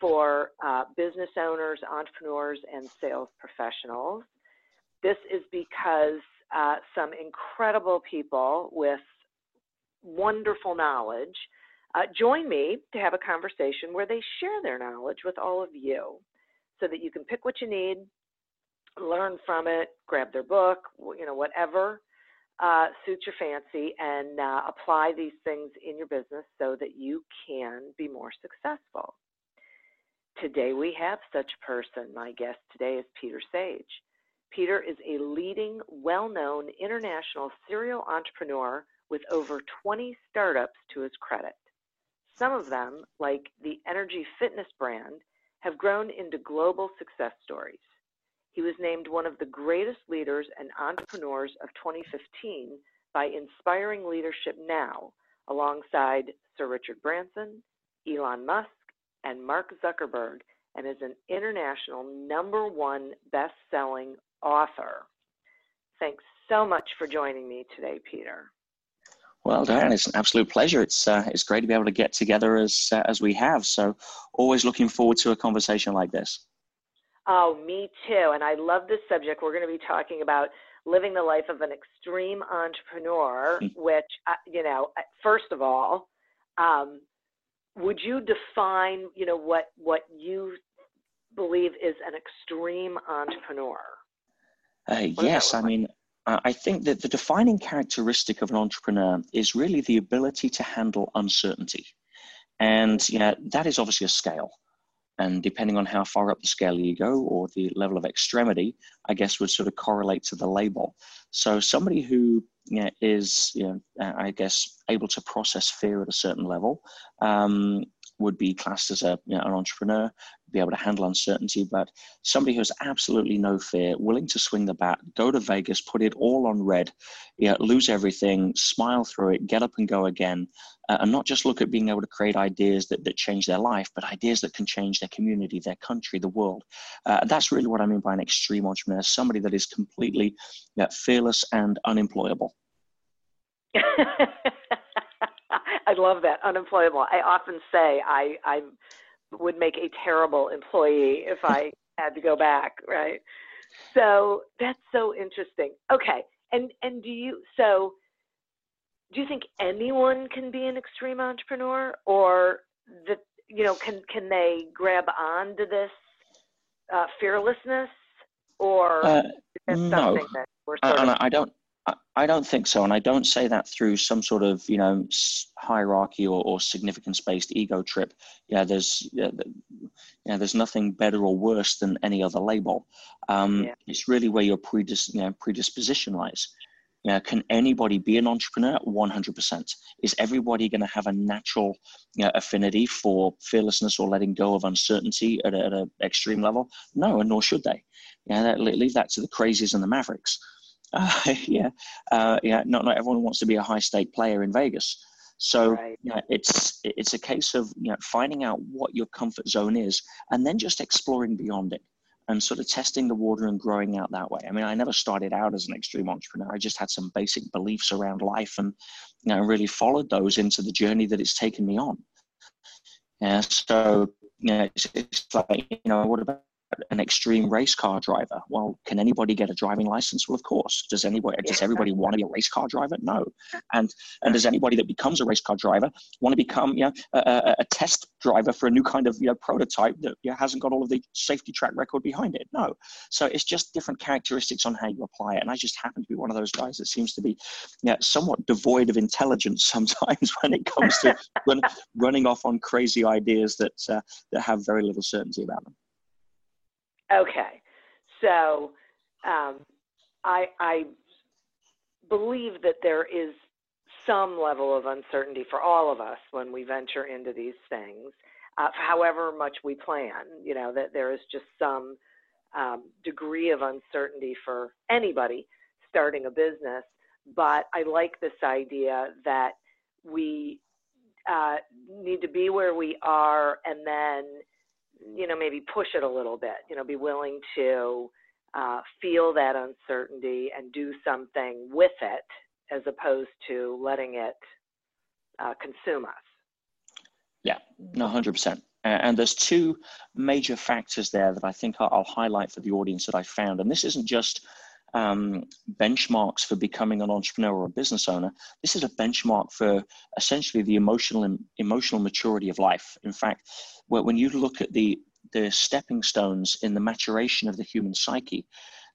for uh, business owners, entrepreneurs, and sales professionals. This is because uh, some incredible people with wonderful knowledge uh, join me to have a conversation where they share their knowledge with all of you so that you can pick what you need, learn from it, grab their book, you know, whatever uh, suits your fancy, and uh, apply these things in your business so that you can be more successful. Today we have such a person. My guest today is Peter Sage. Peter is a leading, well known international serial entrepreneur with over 20 startups to his credit. Some of them, like the Energie fitness brand, have grown into global success stories. He was named one of the greatest leaders and entrepreneurs of 2015 by Inspiring Leadership Now, alongside Sir Richard Branson, Elon Musk, and Mark Zuckerberg and is an international number one best selling author. Thanks so much for joining me today, Peter. Well, Diane, it's an absolute pleasure. It's uh, it's great to be able to get together as uh, as we have. So, always looking forward to a conversation like this. Oh, me too. And I love this subject. We're going to be talking about living the life of an extreme entrepreneur, hmm. which uh, you know, uh, first of all, um, would you define, you know, what what you believe is an extreme entrepreneur? Uh, yes, I mean, I think that the defining characteristic of an entrepreneur is really the ability to handle uncertainty, and you know that is obviously a scale. And depending on how far up the scale you go or the level of extremity, I guess would sort of correlate to the label. So somebody who you know, is, you know, I guess, able to process fear at a certain level um, would be classed as a, you know, an entrepreneur, be able to handle uncertainty. But somebody who has absolutely no fear, willing to swing the bat, go to Vegas, put it all on red, you know, lose everything, smile through it, get up and go again, uh, and not just look at being able to create ideas that, that change their life, but ideas that can change their community, their country, the world. Uh, that's really what I mean by an extreme entrepreneur, somebody that is completely you know, fearless and unemployable. I love that unemployable. I often say I I would make a terrible employee if I had to go back, right? So that's so interesting. Okay, and and do you so do you think anyone can be an extreme entrepreneur, or that you know, can can they grab onto this uh, fearlessness, or uh, no? and I don't. I don't think so, and I don't say that through some sort of you know hierarchy or, or significance-based ego trip. Yeah, there's yeah, yeah, there's nothing better or worse than any other label. Um, yeah. It's really where your predis- you know, predisposition lies. Yeah, can anybody be an entrepreneur? 100%. Is everybody going to have a natural you know, affinity for fearlessness or letting go of uncertainty at an extreme level? No, and nor should they. Yeah, that, leave that to the crazies and the mavericks. Uh, yeah, uh, yeah. Not not everyone wants to be a high stake player in Vegas. So right. you know, it's it's a case of you know finding out what your comfort zone is, and then just exploring beyond it, and sort of testing the water and growing out that way. I mean, I never started out as an extreme entrepreneur. I just had some basic beliefs around life, and you know, really followed those into the journey that it's taken me on. Yeah, so you know, it's, it's like you know, what about an extreme race car driver. Well, can anybody get a driving license? Well, of course. Does anybody? Does everybody want to be a race car driver? No. And and does anybody that becomes a race car driver want to become you know, a, a, test driver for a new kind of you know, prototype that you know, hasn't got all of the safety track record behind it? No. So it's just different characteristics on how you apply it. And I just happen to be one of those guys that seems to be you know, somewhat devoid of intelligence sometimes when it comes to run, running off on crazy ideas that uh, that have very little certainty about them. Okay, so um, I, I believe that there is some level of uncertainty for all of us when we venture into these things, uh, however much we plan. You know that there is just some um, degree of uncertainty for anybody starting a business. But I like this idea that we uh, need to be where we are and then you know, maybe push it a little bit, you know, be willing to uh, feel that uncertainty and do something with it as opposed to letting it uh, consume us. Yeah, no, 100%. And there's two major factors there that I think I'll highlight for the audience that I found. And this isn't just um, benchmarks for becoming an entrepreneur or a business owner. This is a benchmark for essentially the emotional emotional maturity of life. In fact, when you look at the the stepping stones in the maturation of the human psyche,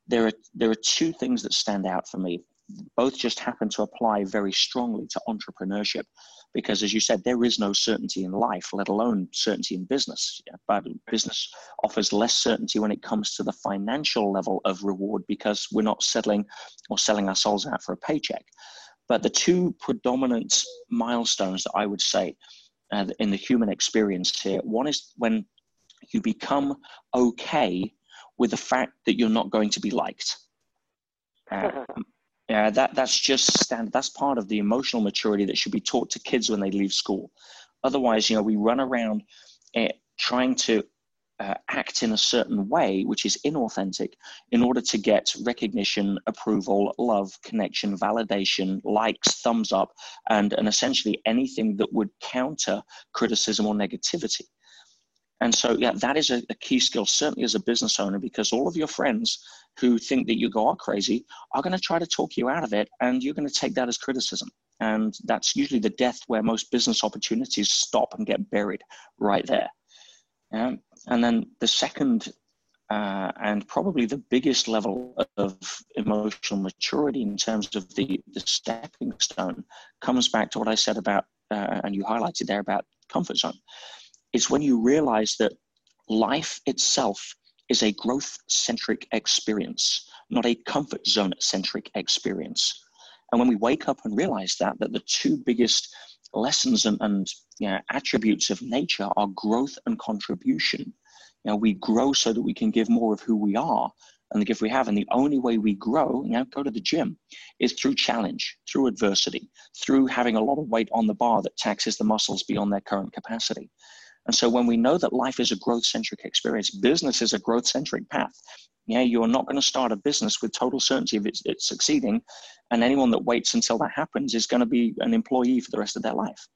there are there are two things that stand out for me. Both just happen to apply very strongly to entrepreneurship, because as you said, there is no certainty in life, let alone certainty in business. But business offers less certainty when it comes to the financial level of reward because we're not settling or selling our souls out for a paycheck. But the two predominant milestones that I would say uh, in the human experience here. One is when you become okay with the fact that you're not going to be liked. Uh, yeah, that, that's just standard. That's part of the emotional maturity that should be taught to kids when they leave school. Otherwise, you know, we run around uh, trying to uh, act in a certain way, which is inauthentic, in order to get recognition, approval, love, connection, validation, likes, thumbs up, and, and essentially anything that would counter criticism or negativity. And so, yeah, that is a, a, key skill, certainly as a business owner, because all of your friends who think that you go are crazy are going to try to talk you out of it, and you're going to take that as criticism. And that's usually the death where most business opportunities stop and get buried right there. Yeah. And then the second uh, and probably the biggest level of emotional maturity in terms of the, the stepping stone comes back to what I said about, uh, and you highlighted there about comfort zone. It's when you realize that life itself is a growth centric experience, not a comfort zone centric experience. And when we wake up and realize that, that the two biggest lessons and, and you know, attributes of nature are growth and contribution. You know, we grow so that we can give more of who we are and the gift we have. And the only way we grow, you know, go to the gym, is through challenge, through adversity, through having a lot of weight on the bar that taxes the muscles beyond their current capacity. And so when we know that life is a growth centric experience, business is a growth centric path. Yeah, you're not going to start a business with total certainty of it's, it's succeeding. And anyone that waits until that happens is going to be an employee for the rest of their life.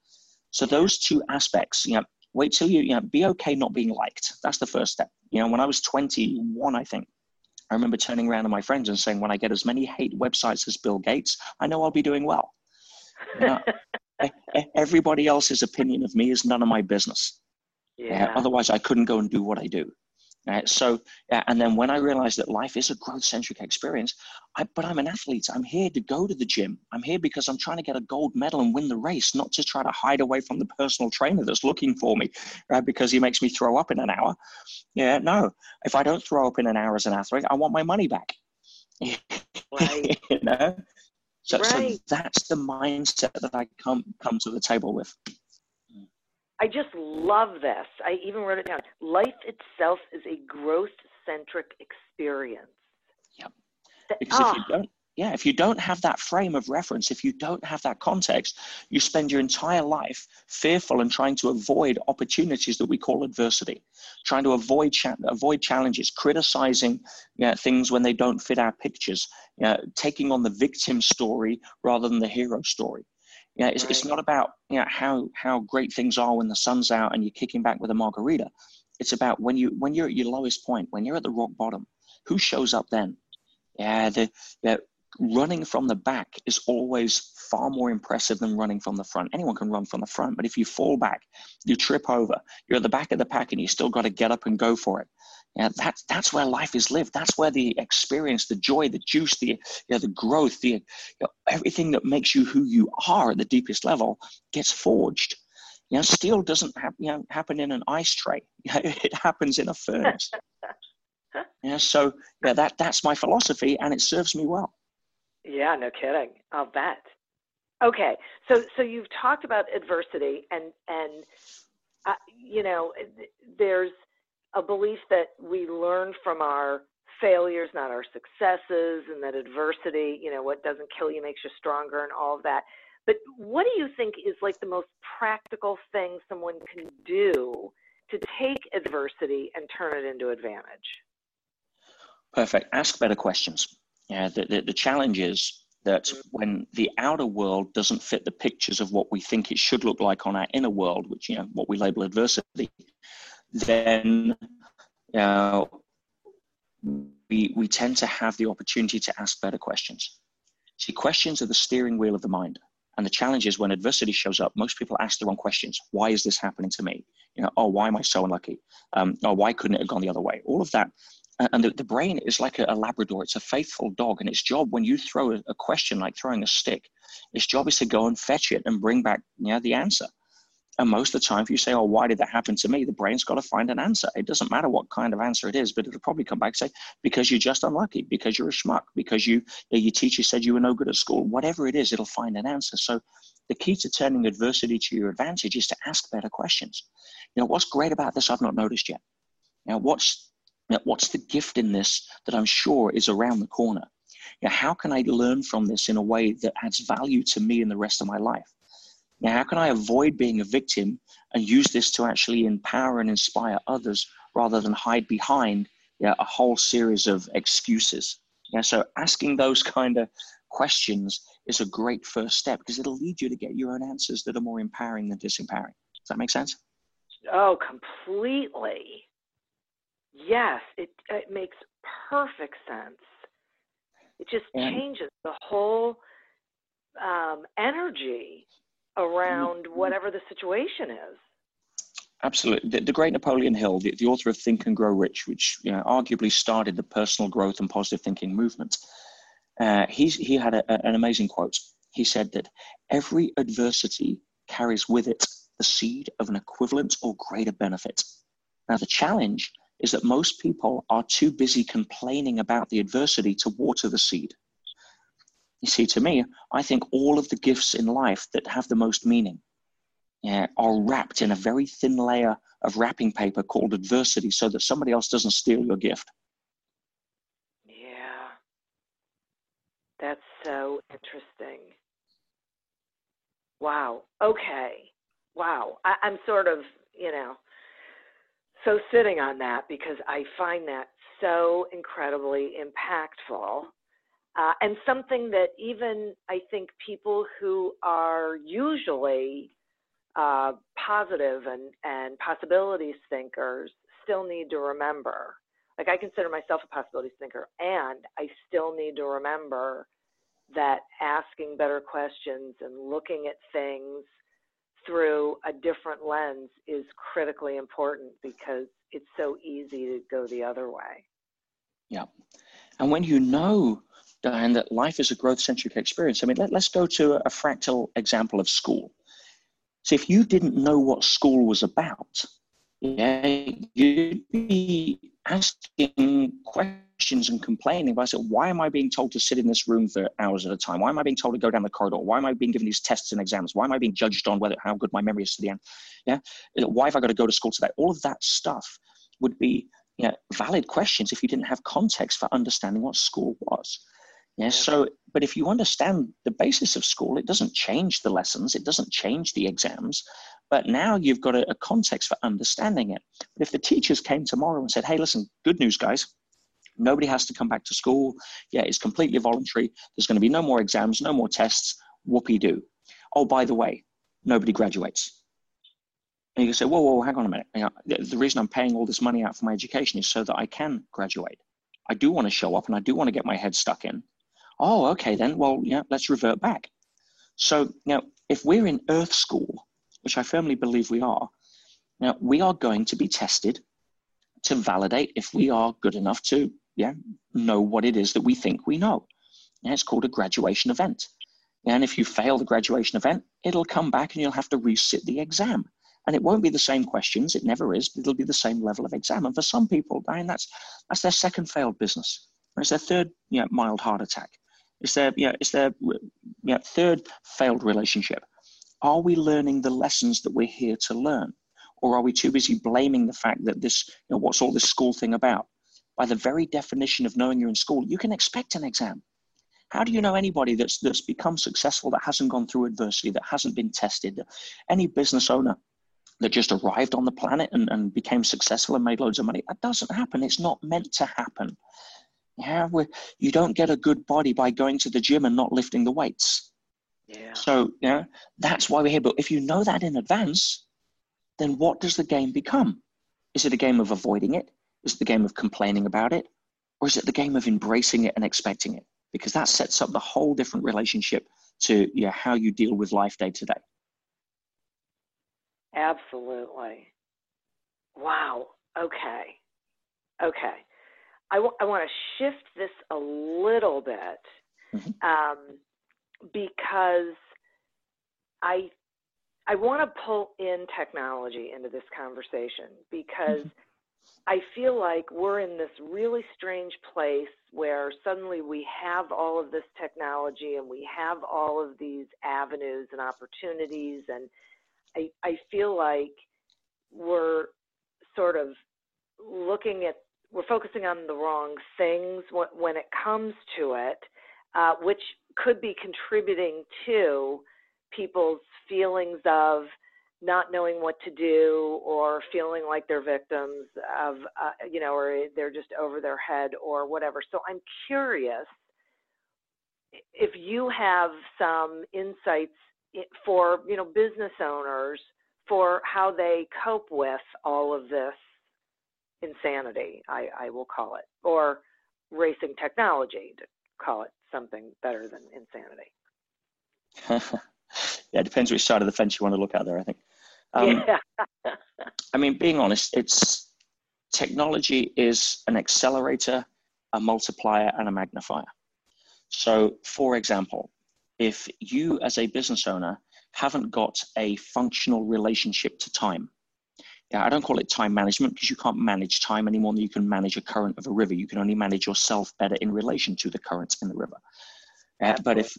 So those two aspects, you know, wait till you, you know, be okay not being liked. That's the first step. You know, when I was 21, I think, I remember turning around to my friends and saying, when I get as many hate websites as Bill Gates, I know I'll be doing well. You know, everybody else's opinion of me is none of my business. Yeah. Uh, otherwise, I couldn't go and do what I do. Uh, so, yeah, and then when I realized that life is a growth centric experience, I, but I'm an athlete. I'm here to go to the gym. I'm here because I'm trying to get a gold medal and win the race, not to try to hide away from the personal trainer that's looking for me, right? Because he makes me throw up in an hour. Yeah, no. If I don't throw up in an hour as an athlete, I want my money back. Right. you know? So, right. so that's the mindset that I come come to the table with. I just love this. I even wrote it down. Life itself is a growth centric experience. Yep. Because if you ah. don't, yeah, if you don't have that frame of reference, if you don't have that context, you spend your entire life fearful and trying to avoid opportunities that we call adversity, trying to avoid cha- avoid challenges, criticizing you know, things when they don't fit our pictures, you know, taking on the victim story rather than the hero story. You know, it's, right. it's not about you know, how, how great things are when the sun's out and you're kicking back with a margarita. It's about when, you, when you're at your lowest point, when you're at the rock bottom, who shows up then? Yeah, the, the running from the back is always far more impressive than running from the front. Anyone can run from the front, but if you fall back, you trip over, you're at the back of the pack and you still got to get up and go for it. Yeah, that's that's where life is lived. That's where the experience, the joy, the juice, the you know, the growth, the you know, everything that makes you who you are at the deepest level gets forged. You know, steel doesn't ha- you know, happen in an ice tray. it happens in a furnace. yeah, so yeah, that that's my philosophy, and it serves me well. Yeah, no kidding. I'll bet. Okay, so so you've talked about adversity, and and uh, you know, there's a belief that we learn from our failures, not our successes, and that adversity, you know, what doesn't kill you makes you stronger, and all of that. But what do you think is like the most practical thing someone can do to take adversity and turn it into advantage? Perfect. Ask better questions. Yeah, the, the, the challenge is that when the outer world doesn't fit the pictures of what we think it should look like on our inner world, which you know what we label adversity, then know, we we tend to have the opportunity to ask better questions. See, questions are the steering wheel of the mind. And the challenge is when adversity shows up, most people ask the wrong questions. Why is this happening to me? You know, oh, why am I so unlucky? Um, oh, why couldn't it have gone the other way? All of that and the, the brain is like a, a, labrador it's a faithful dog and its job when you throw a, a, question like throwing a stick its job is to go and fetch it and bring back you know, the answer and most of the time if you say oh why did that happen to me? the brain's got to find an answer. It doesn't matter what kind of answer it is but it'll probably come back and say because you're just unlucky because you're a schmuck because you your teacher said you were no good at school whatever it is it'll find an answer. So the key to turning adversity to your advantage is to ask better questions. You know what's great about this i've not noticed yet? Now what's what's the gift in this that I'm sure is around the corner? Now, how can I learn from this in a way that adds value to me in the rest of my life? Now, how can I avoid being a victim and use this to actually empower and inspire others rather than hide behind yeah, a whole series of excuses? Yeah, so asking those kind of questions is a great first step because it'll lead you to get your own answers that are more empowering than disempowering. Does that make sense? Oh, completely. Yes, it, it makes perfect sense. It just and, changes the whole um, energy around whatever the situation is. Absolutely. The, the, great Napoleon Hill, the, the, author of Think and Grow Rich, which you know, arguably started the personal growth and positive thinking movement, uh, he's, he had a, a, an amazing quote. He said that every adversity carries with it the seed of an equivalent or greater benefit. Now, the challenge is that most people are too busy complaining about the adversity to water the seed. You see, to me, I think all of the gifts in life that have the most meaning yeah, are wrapped in a very thin layer of wrapping paper called adversity so that somebody else doesn't steal your gift. Yeah. That's so interesting. Wow. Okay. Wow. I, I'm sort of, you know, so sitting on that because I find that so incredibly impactful. Uh, and something that even I think people who are usually uh, positive and, and possibilities thinkers still need to remember. Like I consider myself a possibilities thinker, and I still need to remember that asking better questions and looking at things through a different lens is critically important because it's so easy to go the other way. Yeah. And when you know, Uh, Diane, that life is a growth centric experience, I mean, let, us go to a fractal example of school. So if you didn't know what school was about, yeah, you'd be asking questions and complaining about it. Why am I being told to sit in this room for hours at a time? Why am I being told to go down the corridor? Why am I being given these tests and exams? Why am I being judged on whether how good my memory is to the end? Yeah, why have I got to go to school today? All of that stuff would be you know, valid questions if you didn't have context for understanding what school was. Yeah, so, but if you understand the basis of school, it doesn't change the lessons, it doesn't change the exams, but now you've got a, a context for understanding it. But if the teachers came tomorrow and said, hey, listen, good news, guys, nobody has to come back to school. Yeah, it's completely voluntary. There's going to be no more exams, no more tests. Whoopie do. Oh, by the way, nobody graduates. And you can say, whoa, whoa, hang on a minute. You know, the, the reason I'm paying all this money out for my education is so that I can graduate. I do want to show up and I do want to get my head stuck in. Oh, okay, then. Well, yeah, let's revert back. So now, if we're in Earth School, which I firmly believe we are, now we are going to be tested to validate if we are good enough to yeah know what it is that we think we know. Yeah, it's called a graduation event. And if you fail the graduation event, it'll come back and you'll have to resit the exam. And it won't be the same questions, it never is, but it'll be the same level of exam. And for some people, I mean, that's, that's their second failed business. It's their third you know, mild heart attack. It's their, you know, it's their you know, third failed relationship. Are we learning the lessons that we're here to learn? Or are we too busy blaming the fact that this, you know, what's all this school thing about? By the very definition of knowing you're in school, you can expect an exam. How do you know anybody that's that's become successful that hasn't gone through adversity, that hasn't been tested? Any business owner that just arrived on the planet and, and became successful and made loads of money. That doesn't happen. It's not meant to happen. Yeah, you don't get a good body by going to the gym and not lifting the weights. Yeah. So, yeah, that's why we're here. But if you know that in advance, then what does the game become? Is it a game of avoiding it? Is it the game of complaining about it? Or is it the game of embracing it and expecting it? Because that sets up the whole different relationship to yeah, how you deal with life day to day. Absolutely. Wow. Okay. Okay. I, w- I want to shift this a little bit mm-hmm. um, because I I want to pull in technology into this conversation because mm-hmm. I feel like we're in this really strange place where suddenly we have all of this technology and we have all of these avenues and opportunities and I, I feel like we're sort of looking at we're focusing on the wrong things when it comes to it, uh, which could be contributing to people's feelings of not knowing what to do or feeling like they're victims of, uh, you know, or they're just over their head or whatever. So I'm curious if you have some insights for you know business owners for how they cope with all of this insanity I, I will call it or racing technology to call it something better than insanity yeah it depends which side of the fence you want to look at there i think um, yeah. i mean being honest it's technology is an accelerator a multiplier and a magnifier so for example if you as a business owner haven't got a functional relationship to time. Yeah, I don't call it time management because you can't manage time any more than you can manage a current of a river. You can only manage yourself better in relation to the currents in the river. Uh, but if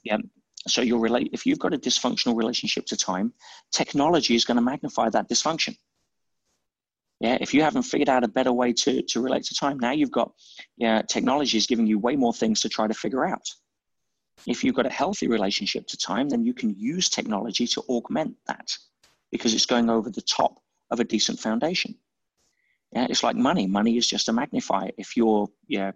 so you're relate if you've got a dysfunctional relationship to time, technology is going to magnify that dysfunction. Yeah, if you haven't figured out a better way to, to relate to time, now you've got yeah, technology is giving you way more things to try to figure out. If you've got a healthy relationship to time, then you can use technology to augment that because it's going over the top of a decent foundation. Yeah, it's like money. Money is just a magnifier. If you're yeah,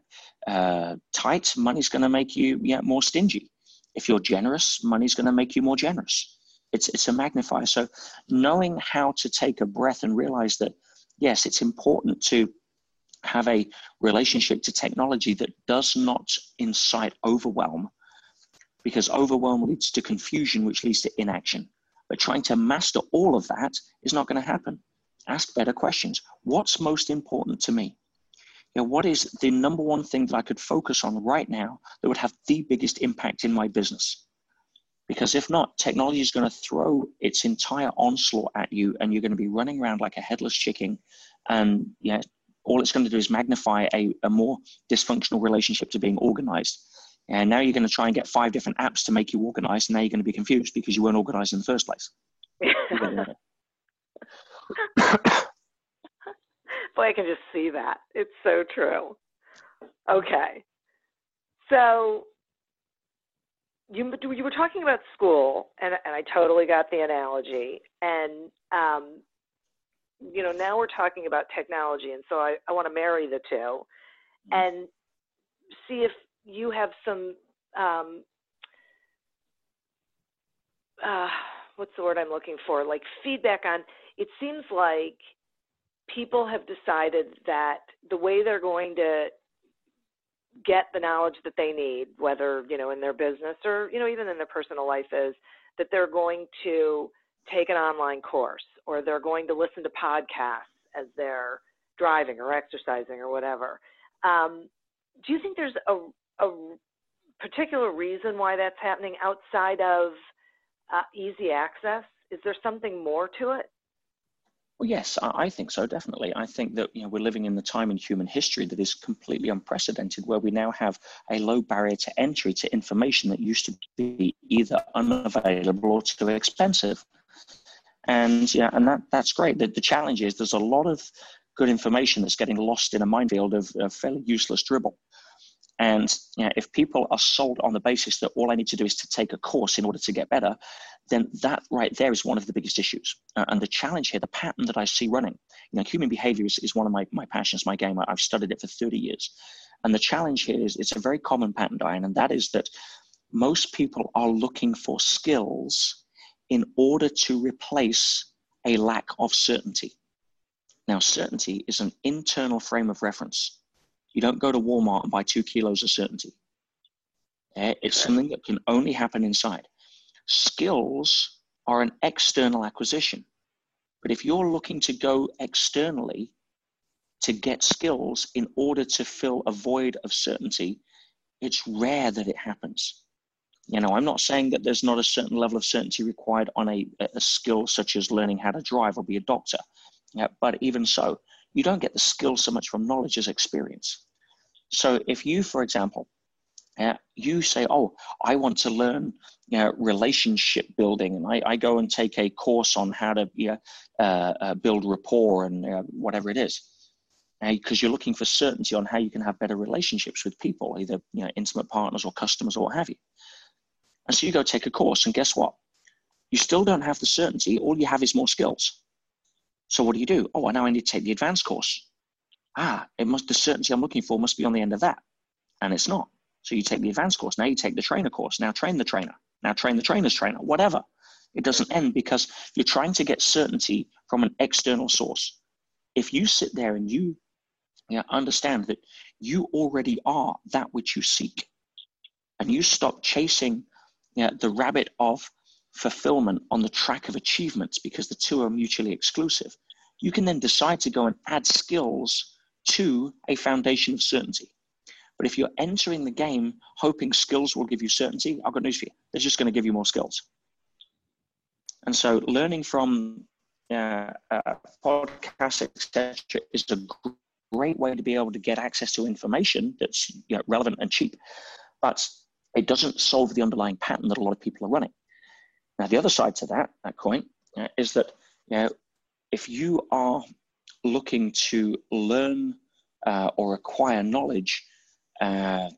uh, tight, money's going to make you yeah, more stingy. If you're generous, money's going to make you more generous. It's, it's a magnifier. So knowing how to take a breath and realize that, yes, it's important to have a relationship to technology that does not incite overwhelm because overwhelm leads to confusion, which leads to inaction. But trying to master all of that is not going to happen. Ask better questions. What's most important to me? You know, what is the number one thing that I could focus on right now that would have the biggest impact in my business? Because if not, technology is going to throw its entire onslaught at you, and you're going to be running around like a headless chicken. And yeah, all it's going to do is magnify a, a more dysfunctional relationship to being organized. And now you're going to try and get five different apps to make you organized. And now you're going to be confused because you weren't organized in the first place. Boy, I can just see that. It's so true. Okay. So you you were talking about school, and and I totally got the analogy. And um, you know, now we're talking about technology, and so I, I want to marry the 2 mm-hmm. and see if you have some um, uh, what's the word I'm looking for? Like feedback on. It seems like people have decided that the way they're going to get the knowledge that they need, whether, you know, in their business or, you know, even in their personal life is that they're going to take an online course or they're going to listen to podcasts as they're driving or exercising or whatever. Um, do you think there's a, a particular reason why that's happening outside of uh, easy access? Is there something more to it? Well, yes, I think so, definitely. I think that you know, we're living in the time in human history that is completely unprecedented, where we now have a low barrier to entry to information that used to be either unavailable or too expensive. And yeah, and that, that's great. The, the challenge is there's a lot of good information that's getting lost in a minefield of, of fairly useless dribble. And you know, if people are sold on the basis that all I need to do is to take a course in order to get better, then that right there is one of the biggest issues. Uh, and the challenge here, the pattern that I see running, you know, human behavior is, is one of my, my passions, my game. I, I've studied it for 30 years. And the challenge here is it's a very common pattern, Diane, and that is that most people are looking for skills in order to replace a lack of certainty. Now, certainty is an internal frame of reference. You don't go to Walmart and buy two kilos of certainty. It's something that can only happen inside. Skills are an external acquisition. But if you're looking to go externally to get skills in order to fill a void of certainty, it's rare that it happens. You know, I'm not saying that there's not a certain level of certainty required on a, a skill such as learning how to drive or be a doctor. Yeah, but even so, you don't get the skill so much from knowledge as experience. So if you, for example, uh, you say, oh, I want to learn you know, relationship building, and I, I, go and take a course on how to you know, uh, uh, build rapport and uh, whatever it is, because you're looking for certainty on how you can have better relationships with people, either you know, intimate partners or customers or what have you. And so you go take a course, and guess what? You still don't have the certainty. All you have is more skills. So what do you do? Oh, I now I need to take the advanced course. Ah, it must the certainty I'm looking for must be on the end of that, and it's not. So you take the advanced course. Now you take the trainer course. Now train the trainer. Now train the trainer's trainer. Whatever. It doesn't end because you're trying to get certainty from an external source. If you sit there and you, you know, understand that you already are that which you seek, and you stop chasing you know, the rabbit of fulfillment on the track of achievements because the two are mutually exclusive, you can then decide to go and add skills to a foundation of certainty. But if you're entering the game hoping skills will give you certainty, I've got news for you. They're just going to give you more skills. And so learning from uh, uh, podcasts, etc., is a great way to be able to get access to information that's you know, relevant and cheap. But it doesn't solve the underlying pattern that a lot of people are running. Now, the other side to that, that coin, uh, is that you know, if you are looking to learn uh, or acquire knowledge uh,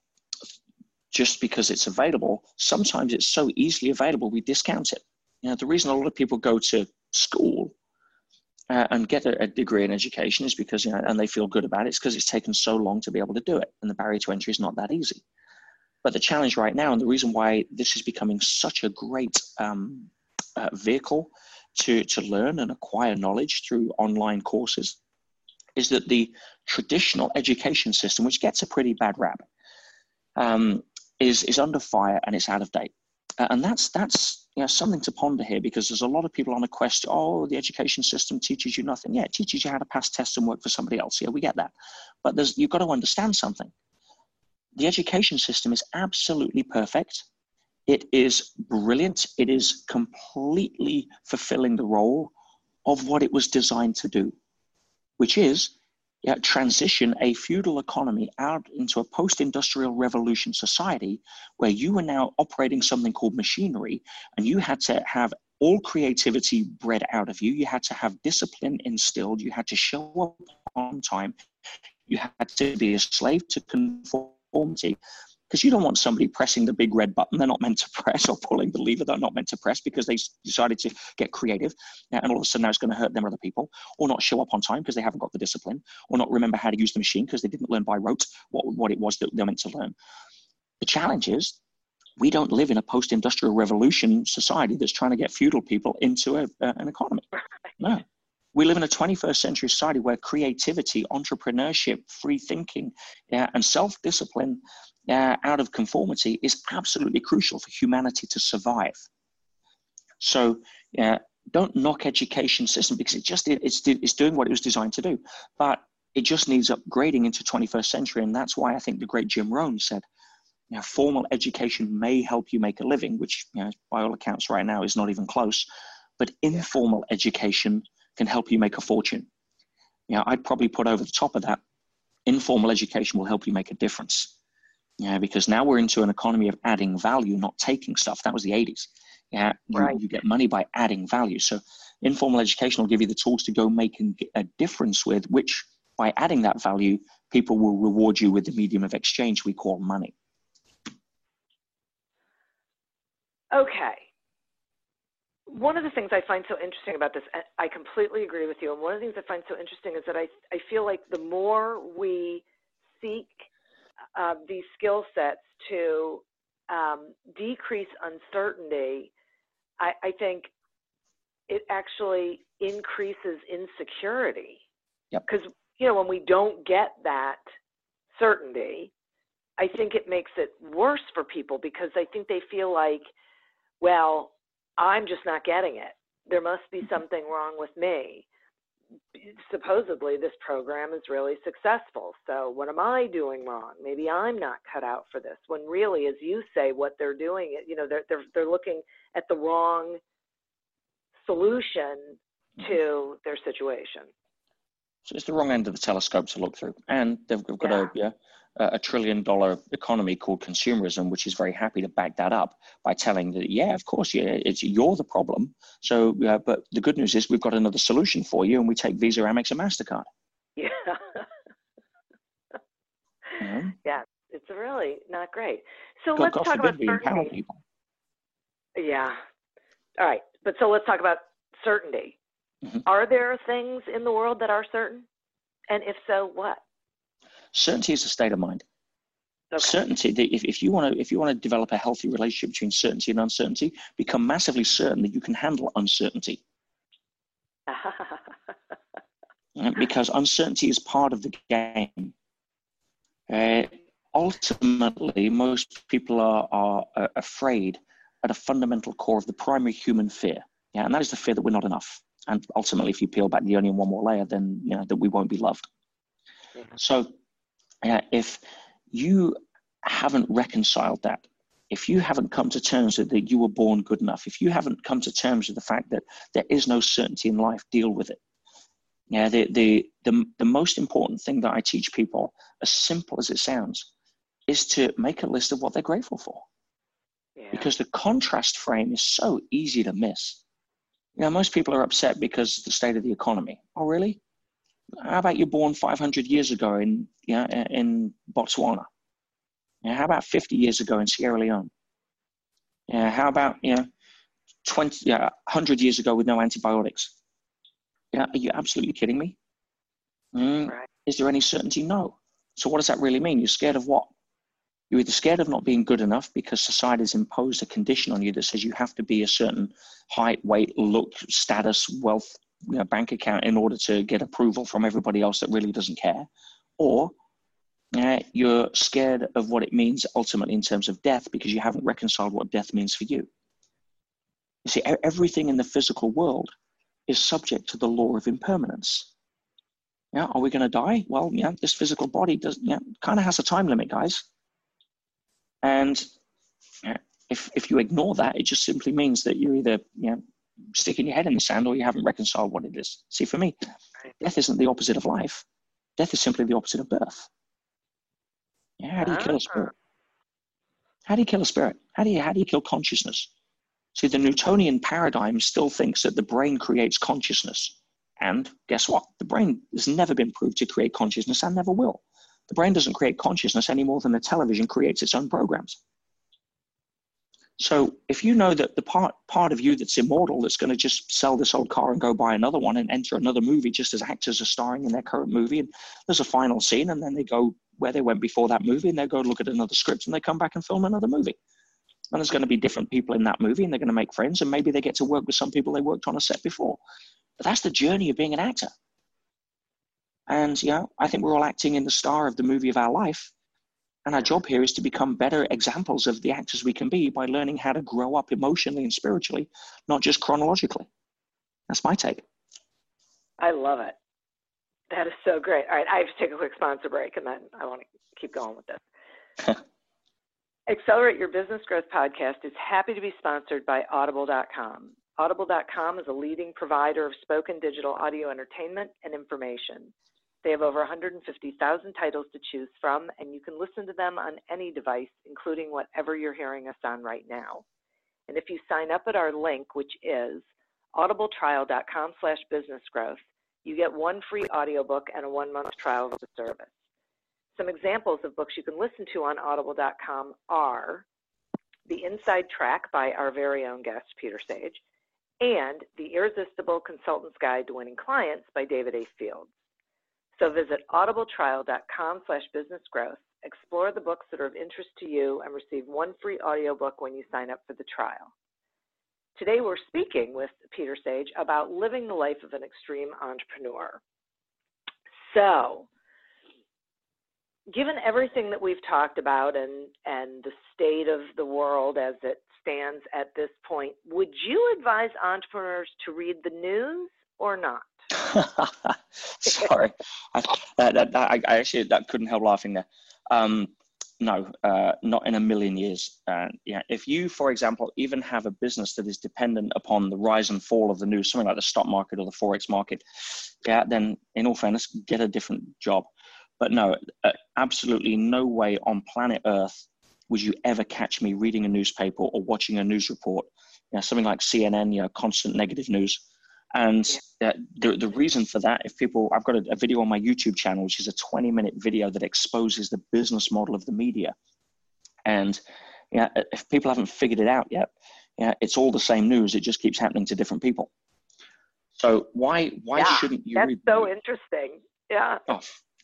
just because it's available, sometimes it's so easily available we discount it. You know, the reason a lot of people go to school uh, and get a, a, degree in education is because you know, and they feel good about it. It's because it's taken so long to be able to do it, and the barrier to entry is not that easy. But the challenge right now, and the reason why this is becoming such a great um, uh, vehicle to, to learn and acquire knowledge through online courses, is that the traditional education system, which gets a pretty bad rap, um, is, is under fire and it's out of date. Uh, and that's that's you know, something to ponder here because there's a lot of people on a quest. Oh, the education system teaches you nothing. Yeah, it teaches you how to pass tests and work for somebody else. Yeah, we get that. But there's you've got to understand something. The education system is absolutely perfect. It is brilliant. It is completely fulfilling the role of what it was designed to do, which is yeah, transition a feudal economy out into a post industrial revolution society where you were now operating something called machinery and you had to have all creativity bred out of you. You had to have discipline instilled. You had to show up on time. You had to be a slave to because you don't want somebody pressing the big red button. They're not meant to press or pulling the lever. They're not meant to press because they decided to get creative and all of a sudden now it's going to hurt them or other people or not show up on time because they haven't got the discipline or not remember how to use the machine because they didn't learn by rote what, what it was that they're meant to learn. The challenge is we don't live in a post-industrial revolution society that's trying to get feudal people into a, uh, an economy. No we live in a 21st century society where creativity, entrepreneurship, free thinking, yeah, and self discipline uh, out of conformity is absolutely crucial for humanity to survive. So, yeah, don't knock education system because it just it's, it's doing what it was designed to do, but it just needs upgrading into 21st century, and that's why I think the great Jim Rohn said, you know, formal education may help you make a living, which you know, by all accounts right now is not even close, but informal education can help you make a fortune. You know, I'd probably put over the top of that, informal education will help you make a difference. Yeah, because now we're into an economy of adding value, not taking stuff. That was the 80s. Yeah, you, right. you get money by adding value. So informal education will give you the tools to go make a difference with which by adding that value, people will reward you with the medium of exchange we call money. Okay one of the things I find so interesting about this, I completely agree with you. And one of the things I find so interesting is that I, I feel like the more we seek uh, these skill sets to um, decrease uncertainty, I, I think it actually increases insecurity. Because, yep. you know, when we don't get that certainty, I think it makes it worse for people because I think they feel like, well, I'm just not getting it. There must be mm-hmm. something wrong with me. Supposedly, this program is really successful. So, what am I doing wrong? Maybe I'm not cut out for this. When really, as you say, what they're doing, you know, they're they're they're looking at the wrong solution mm-hmm. to their situation. So it's the wrong end of the telescope to look through, and they've got yeah. a yeah, a trillion dollar economy called consumerism, which is very happy to back that up by telling that, yeah, of course, yeah, it's you're the problem. So, uh, but the good news is we've got another solution for you, and we take Visa, Amex, and Mastercard. Yeah. mm-hmm. Yeah, it's really not great. So God, let's God talk about certainty. Yeah. All right, but so let's talk about certainty. Mm-hmm. Are there things in the world that are certain? And if so, what? Certainty is a state of mind. Okay. Certainty. If, if you want to, if you want to develop a healthy relationship between certainty and uncertainty, become massively certain that you can handle uncertainty. because uncertainty is part of the game. Uh, ultimately, most people are, are, are afraid at a fundamental core of the primary human fear. Yeah, and that is the fear that we're not enough. And ultimately, if you peel back the onion one more layer, then you know that we won't be loved. Mm-hmm. So uh, if you haven't reconciled that, if you haven't come to terms with that you were born good enough, if you haven't come to terms with the fact that there is no certainty in life, deal with it. Yeah, the, the, the, the most important thing that I teach people, as simple as it sounds, is to make a list of what they're grateful for. Yeah. Because the contrast frame is so easy to miss. You know, most people are upset because of the state of the economy. Oh, really? How about you're born 500 years ago in, you know, in Botswana? Yeah, how about 50 years ago in Sierra Leone? Yeah, how about, you know, 20, yeah, 100 years ago with no antibiotics? Yeah, are you absolutely kidding me? Mm, right. Is there any certainty? No. So what does that really mean? You're scared of what? You're either scared of not being good enough because society has imposed a condition on you that says you have to be a certain height, weight, look, status, wealth, you know, bank account in order to get approval from everybody else that really doesn't care, or Uh, you're scared of what it means ultimately in terms of death because you haven't reconciled what death means for you. You see, everything in the physical world is subject to the law of impermanence. Yeah, are we going to die? Well, yeah, this physical body does, yeah, kind of has a time limit, guys. And yeah, if if you ignore that, it just simply means that you're either know, sticking your head in the sand or you haven't reconciled what it is. See, for me, death isn't the opposite of life. Death is simply the opposite of birth. Yeah, how do you kill a spirit? Ah. How do you kill a spirit? How do you how do you kill consciousness? See, the Newtonian paradigm still thinks that the brain creates consciousness. And guess what? The brain has never been proved to create consciousness and never will. The brain doesn't create consciousness any more than the television creates its own programs. So if you know that the part part of you that's immortal that's going to just sell this old car and go buy another one and enter another movie just as actors are starring in their current movie and there's a final scene and then they go where they went before that movie and they go look at another script and they come back and film another movie. And there's going to be different people in that movie and they're going to make friends and maybe they get to work with some people they worked on a set before. But that's the journey of being an actor. And know, I think we're all acting in the star of the movie of our life and our job here is to become better examples of the actors we can be by learning how to grow up emotionally and spiritually, not just chronologically. That's my take. I love it. That is so great. All right, I have to take a quick sponsor break and then I want to keep going with this. Accelerate Your Business Growth podcast is happy to be sponsored by Audible.com. Audible.com is a leading provider of spoken digital audio entertainment and information. They have over 150,000 titles to choose from, and you can listen to them on any device, including whatever you're hearing us on right now. And if you sign up at our link, which is audibletrial.com slash businessgrowth, you get one free audiobook and a one-month trial of the service. Some examples of books you can listen to on audible.com are The Inside Track by our very own guest, Peter Sage, and The Irresistible Consultant's Guide to Winning Clients by David A. Fields. So visit audibletrial.com slash businessgrowth, explore the books that are of interest to you, and receive one free audiobook when you sign up for the trial. Today we're speaking with Peter Sage about living the life of an extreme entrepreneur. So, given everything that we've talked about and, and the state of the world as it stands at this point, would you advise entrepreneurs to read the news or not? Sorry, I, that, that, that, I, actually that couldn't help laughing there. Um, no, uh, not in a million years. Uh, yeah, if you, for example, even have a business that is dependent upon the rise and fall of the news, something like the stock market or the forex market, yeah, then in all fairness, get a different job. But no, uh, absolutely no way on planet Earth would you ever catch me reading a newspaper or watching a news report. You know, something like CNN, you know, constant negative news. And the, the reason for that, if people, I've got a, a, video on my YouTube channel, which is a 20 minute video that exposes the business model of the media. And yeah, if people haven't figured it out yet, yeah, it's all the same news. It just keeps happening to different people. So why why yeah, shouldn't you? That's read so interesting. Yeah. Oh,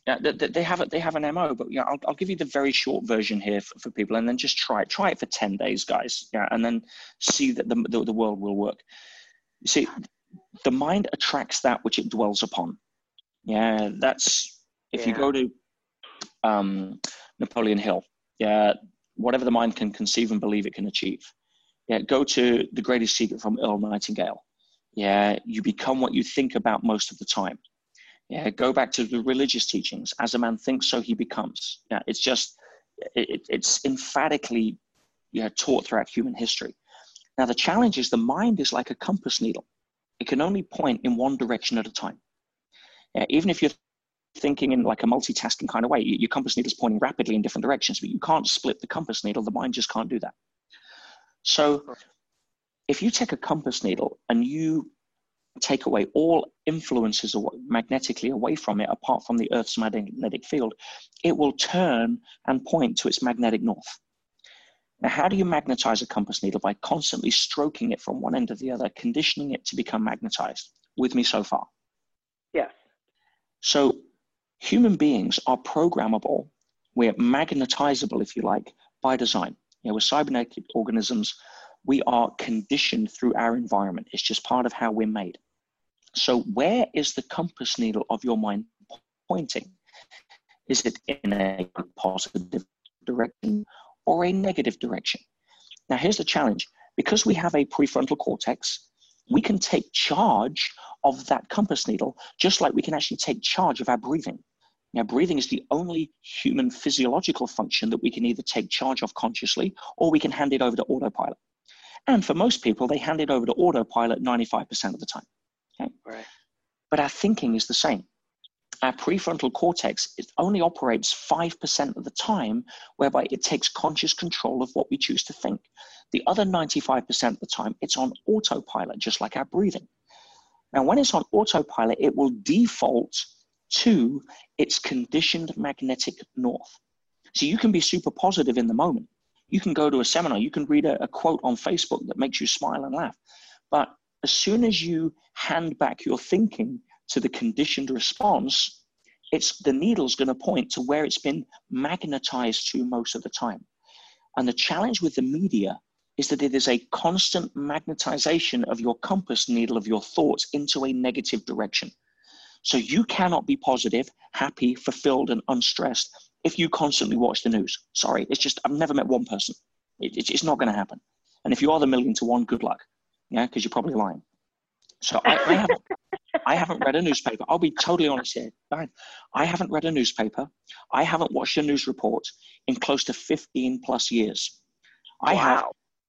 yeah, they, they have it. They have an mo, but yeah, I'll, I'll give you the very short version here for, for people, and then just try it. Try it for ten days, guys. Yeah, and then see that the the, the world will work. You see, the mind attracts that which it dwells upon. Yeah, that's if yeah. you go to um, Napoleon Hill. Yeah, whatever the mind can conceive and believe, it can achieve. Yeah, go to the greatest secret from Earl Nightingale. Yeah, you become what you think about most of the time. Yeah, go back to the religious teachings. As a man thinks, so he becomes. Yeah, it's just it, it's emphatically yeah, taught throughout human history. Now the challenge is the mind is like a compass needle it can only point in one direction at a time. Even if you're thinking in like a multitasking kind of way, your compass needle is pointing rapidly in different directions, but you can't split the compass needle. The mind just can't do that. So if you take a compass needle and you take away all influences magnetically away from it, apart from the Earth's magnetic field, it will turn and point to its magnetic north. Now, how do you magnetize a compass needle? By constantly stroking it from one end to the other, conditioning it to become magnetized. With me so far? Yes. So, human beings are programmable. We're magnetizable, if you like, by design. You know, we're cybernetic organisms. We are conditioned through our environment. It's just part of how we're made. So, where is the compass needle of your mind pointing? Is it in a positive direction or a negative direction? Now, here's the challenge because we have a prefrontal cortex, we can take charge of that compass needle just like we can actually take charge of our breathing. Now, breathing is the only human physiological function that we can either take charge of consciously or we can hand it over to autopilot. And for most people, they hand it over to autopilot 95% of the time. Okay? Right. But our thinking is the same. Our prefrontal cortex it only operates 5% of the time, whereby it takes conscious control of what we choose to think. The other 95% of the time, it's on autopilot, just like our breathing. Now, when it's on autopilot, it will default to its conditioned magnetic north. So you can be super positive in the moment. You can go to a seminar, you can read a, a quote on Facebook that makes you smile and laugh. But as soon as you hand back your thinking to the conditioned response, it's the needle's going to point to where it's been magnetized to most of the time. And the challenge with the media is that it is a constant magnetization of your compass needle of your thoughts into a negative direction. So you cannot be positive, happy, fulfilled, and unstressed if you constantly watch the news. Sorry, it's just, I've never met one person. It, it, it's not going to happen. And if you are the million to one, good luck. Yeah, because you're probably lying. So I, I haven't, I haven't read a newspaper. I'll be totally honest here. I haven't read a newspaper. I haven't watched a news report in close to 15 plus years. I wow. have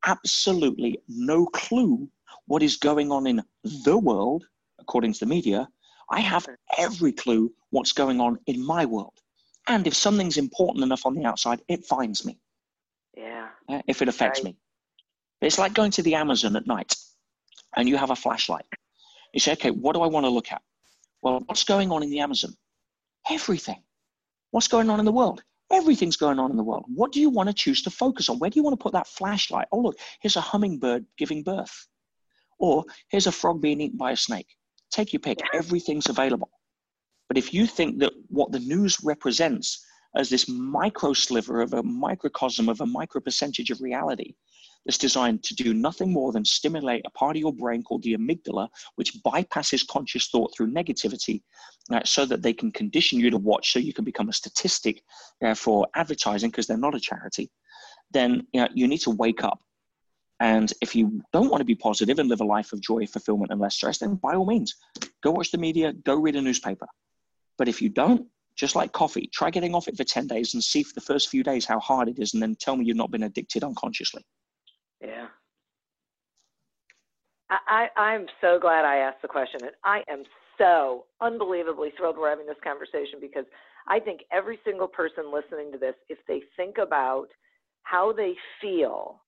absolutely no clue what is going on in the world, according to the media. I have every clue what's going on in my world. And if something's important enough on the outside, it finds me. Yeah. if it affects right. me. It's like going to the Amazon at night and you have a flashlight. You say, okay, what do I want to look at? Well, what's going on in the Amazon? Everything. What's going on in the world? Everything's going on in the world. What do you want to choose to focus on? Where do you want to put that flashlight? Oh, look, here's a hummingbird giving birth. Or here's a frog being eaten by a snake. Take your pick. Everything's available. But if you think that what the news represents as this micro sliver of a microcosm of a micro percentage of reality that's designed to do nothing more than stimulate a part of your brain called the amygdala, which bypasses conscious thought through negativity uh, so that they can condition you to watch so you can become a statistic uh, for advertising because they're not a charity, then you, know, you need to wake up. And if you don't want to be positive and live a life of joy, fulfillment, and less stress, then by all means, go watch the media, go read a newspaper. But if you don't, just like coffee, try getting off it for 10 days and see for the first few days how hard it is, and then tell me you've not been addicted unconsciously. Yeah. I, I'm so glad I asked the question. And I am so unbelievably thrilled we're having this conversation because I think every single person listening to this, if they think about how they feel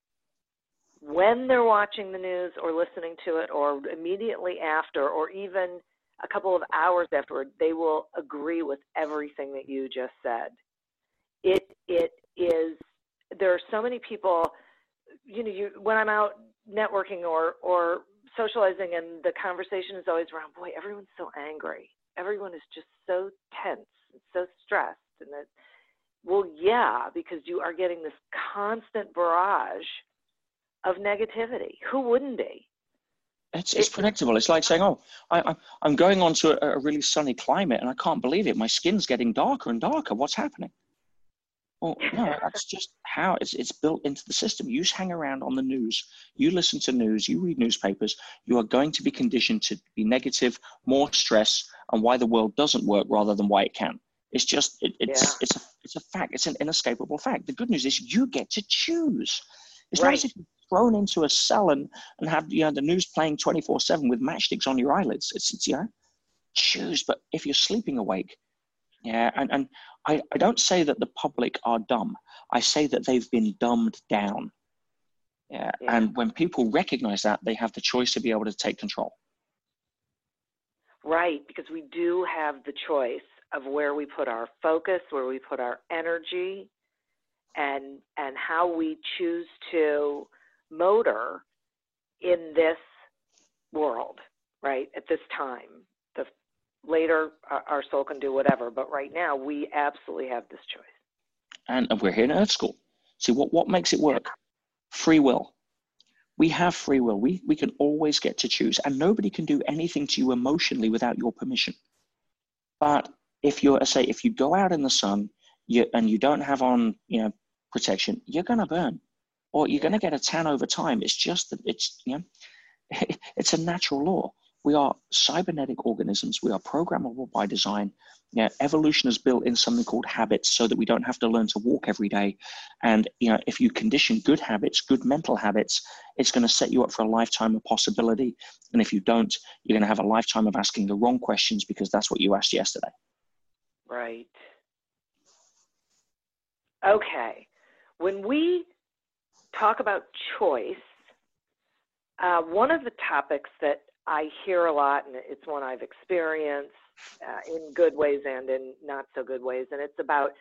when they're watching the news or listening to it or immediately after or even a couple of hours afterward, they will agree with everything that you just said. It it is there are so many people you know, you when I'm out networking or or socializing, and the conversation is always around, boy, everyone's so angry. Everyone is just so tense and so stressed, and that, well, yeah, because you are getting this constant barrage of negativity. Who wouldn't be? It's, it's predictable. It's like saying, "Oh, I, I'm going on to a, a really sunny climate, and I can't believe it. My skin's getting darker and darker. What's happening?" Well, no, that's just how it's, it's built into the system. You hang around on the news, you listen to news, you read newspapers, you are going to be conditioned to be negative, more stress, and why the world doesn't work rather than why it can. It's just, it, it's, yeah. it's, a, it's a fact. It's an inescapable fact. The good news is you get to choose. It's right. not as if you're thrown into a cell and, and have you know, the news playing 24 7 with matchsticks on your eyelids. It's, it's, you know, choose. But if you're sleeping awake, yeah, and, and I, I don't say that the public are dumb. I say that they've been dumbed down. Yeah. yeah. And when people recognize that, they have the choice to be able to take control. Right, because we do have the choice of where we put our focus, where we put our energy, and and how we choose to motor in this world, right, at this time later our soul can do whatever. But right now we absolutely have this choice. And we're here in earth school. See what, what makes it work? Free will. We have free will. We, we can always get to choose. And nobody can do anything to you emotionally without your permission. But if you're, say, if you go out in the sun you, and you don't have on, you know, protection, you're going to burn. Or you're going to get a tan over time. It's just that it's, you know, it's a natural law. We are cybernetic organisms. We are programmable by design. You know, evolution is built in something called habits so that we don't have to learn to walk every day. And you know, if you condition good habits, good mental habits, it's going to set you up for a lifetime of possibility. And if you don't, you're going to have a lifetime of asking the wrong questions because that's what you asked yesterday. Right. Okay. When we talk about choice, uh, one of the topics that I hear a lot, and it's one I've experienced uh, in good ways and in not so good ways, and it's about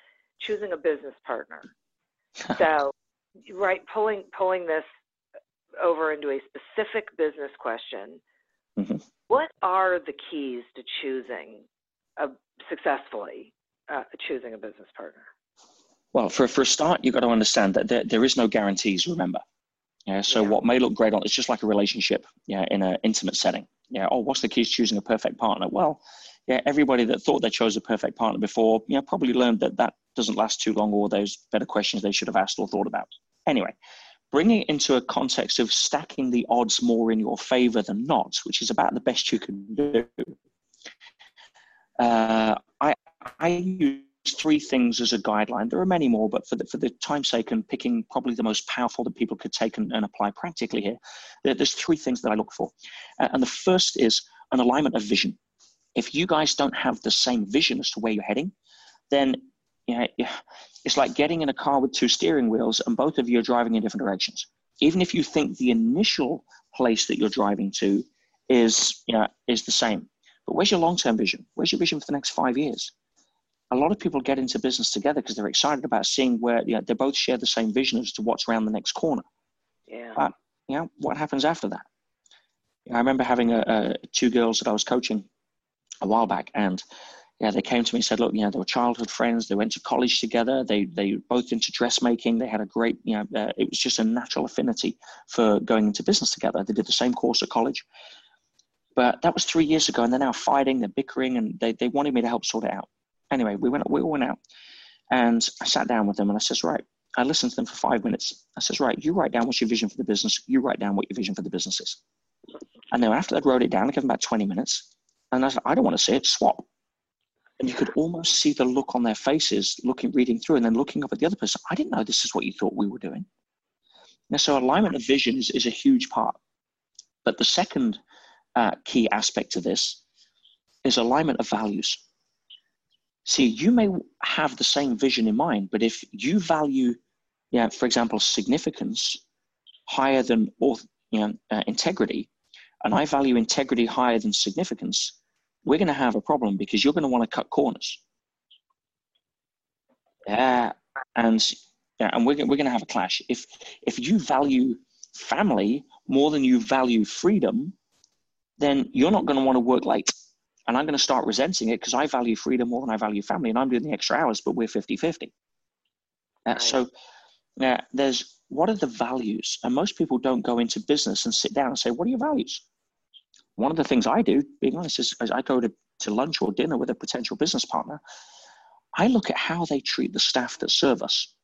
choosing a business partner. so, right, pulling pulling this over into a specific business question. Mm-hmm. What are the keys to choosing a successfully uh, choosing a business partner? Well, for for a start, you've got to understand that there, there is no guarantees. Remember, yeah. So yeah. what may look great on it's just like a relationship, yeah, in an intimate setting. Yeah. Oh, what's the key to choosing a perfect partner? Well, yeah, everybody that thought they chose a perfect partner before, you know, probably learned that that doesn't last too long, or those better questions they should have asked or thought about. Anyway, bringing it into a context of stacking the odds more in your favor than not, which is about the best you can do. Uh, I I use three things as a guideline. There are many more, but for the, for the time's sake and picking probably the most powerful that people could take and, and apply practically here, there, there's three things that I look for. Uh, and the first is an alignment of vision. If you guys don't have the same vision as to where you're heading, then you know, it's like getting in a car with two steering wheels and both of you are driving in different directions. Even if you think the initial place that you're driving to is, you know, is the same. But where's your long-term vision? Where's your vision for the next five years? A lot of people get into business together because they're excited about seeing where you know, they both share the same vision as to what's around the next corner. Yeah. But you know, what happens after that? I remember having a, a, two girls that I was coaching a while back, and yeah, they came to me and said, "Look, you know, they were childhood friends. They went to college together. They they both into dressmaking. They had a great, you know, uh, it was just a natural affinity for going into business together. They did the same course at college." But that was three years ago, and they're now fighting, they're bickering, and they, they wanted me to help sort it out. Anyway, we went, we all went out and I sat down with them and I says, right, I listened to them for five minutes. I says, right, you write down what's your vision for the business. You write down what your vision for the business is. And then after they wrote it down, I gave them about 20 minutes. And I said, I don't want to see it, swap. And you could almost see the look on their faces, looking, reading through, and then looking up at the other person. I didn't know this is what you thought we were doing. Now, so alignment of vision is, is a huge part. But the second uh, key aspect to this is alignment of values. See, you may have the same vision in mind, but if you value, yeah, for example, significance higher than you know, uh, integrity, and I value integrity higher than significance, we're going to have a problem because you're going to want to cut corners. Yeah, and yeah, and we're, we're going to have a clash. If if you value family more than you value freedom, then you're not going to want to work late and I'm going to start resenting it because I value freedom more than I value family, and I'm doing the extra hours, but we're 50 50. Uh, so, uh, there's what are the values? And most people don't go into business and sit down and say, What are your values? One of the things I do, being honest, is as I go to, to lunch or dinner with a potential business partner, I look at how they treat the staff that serve us.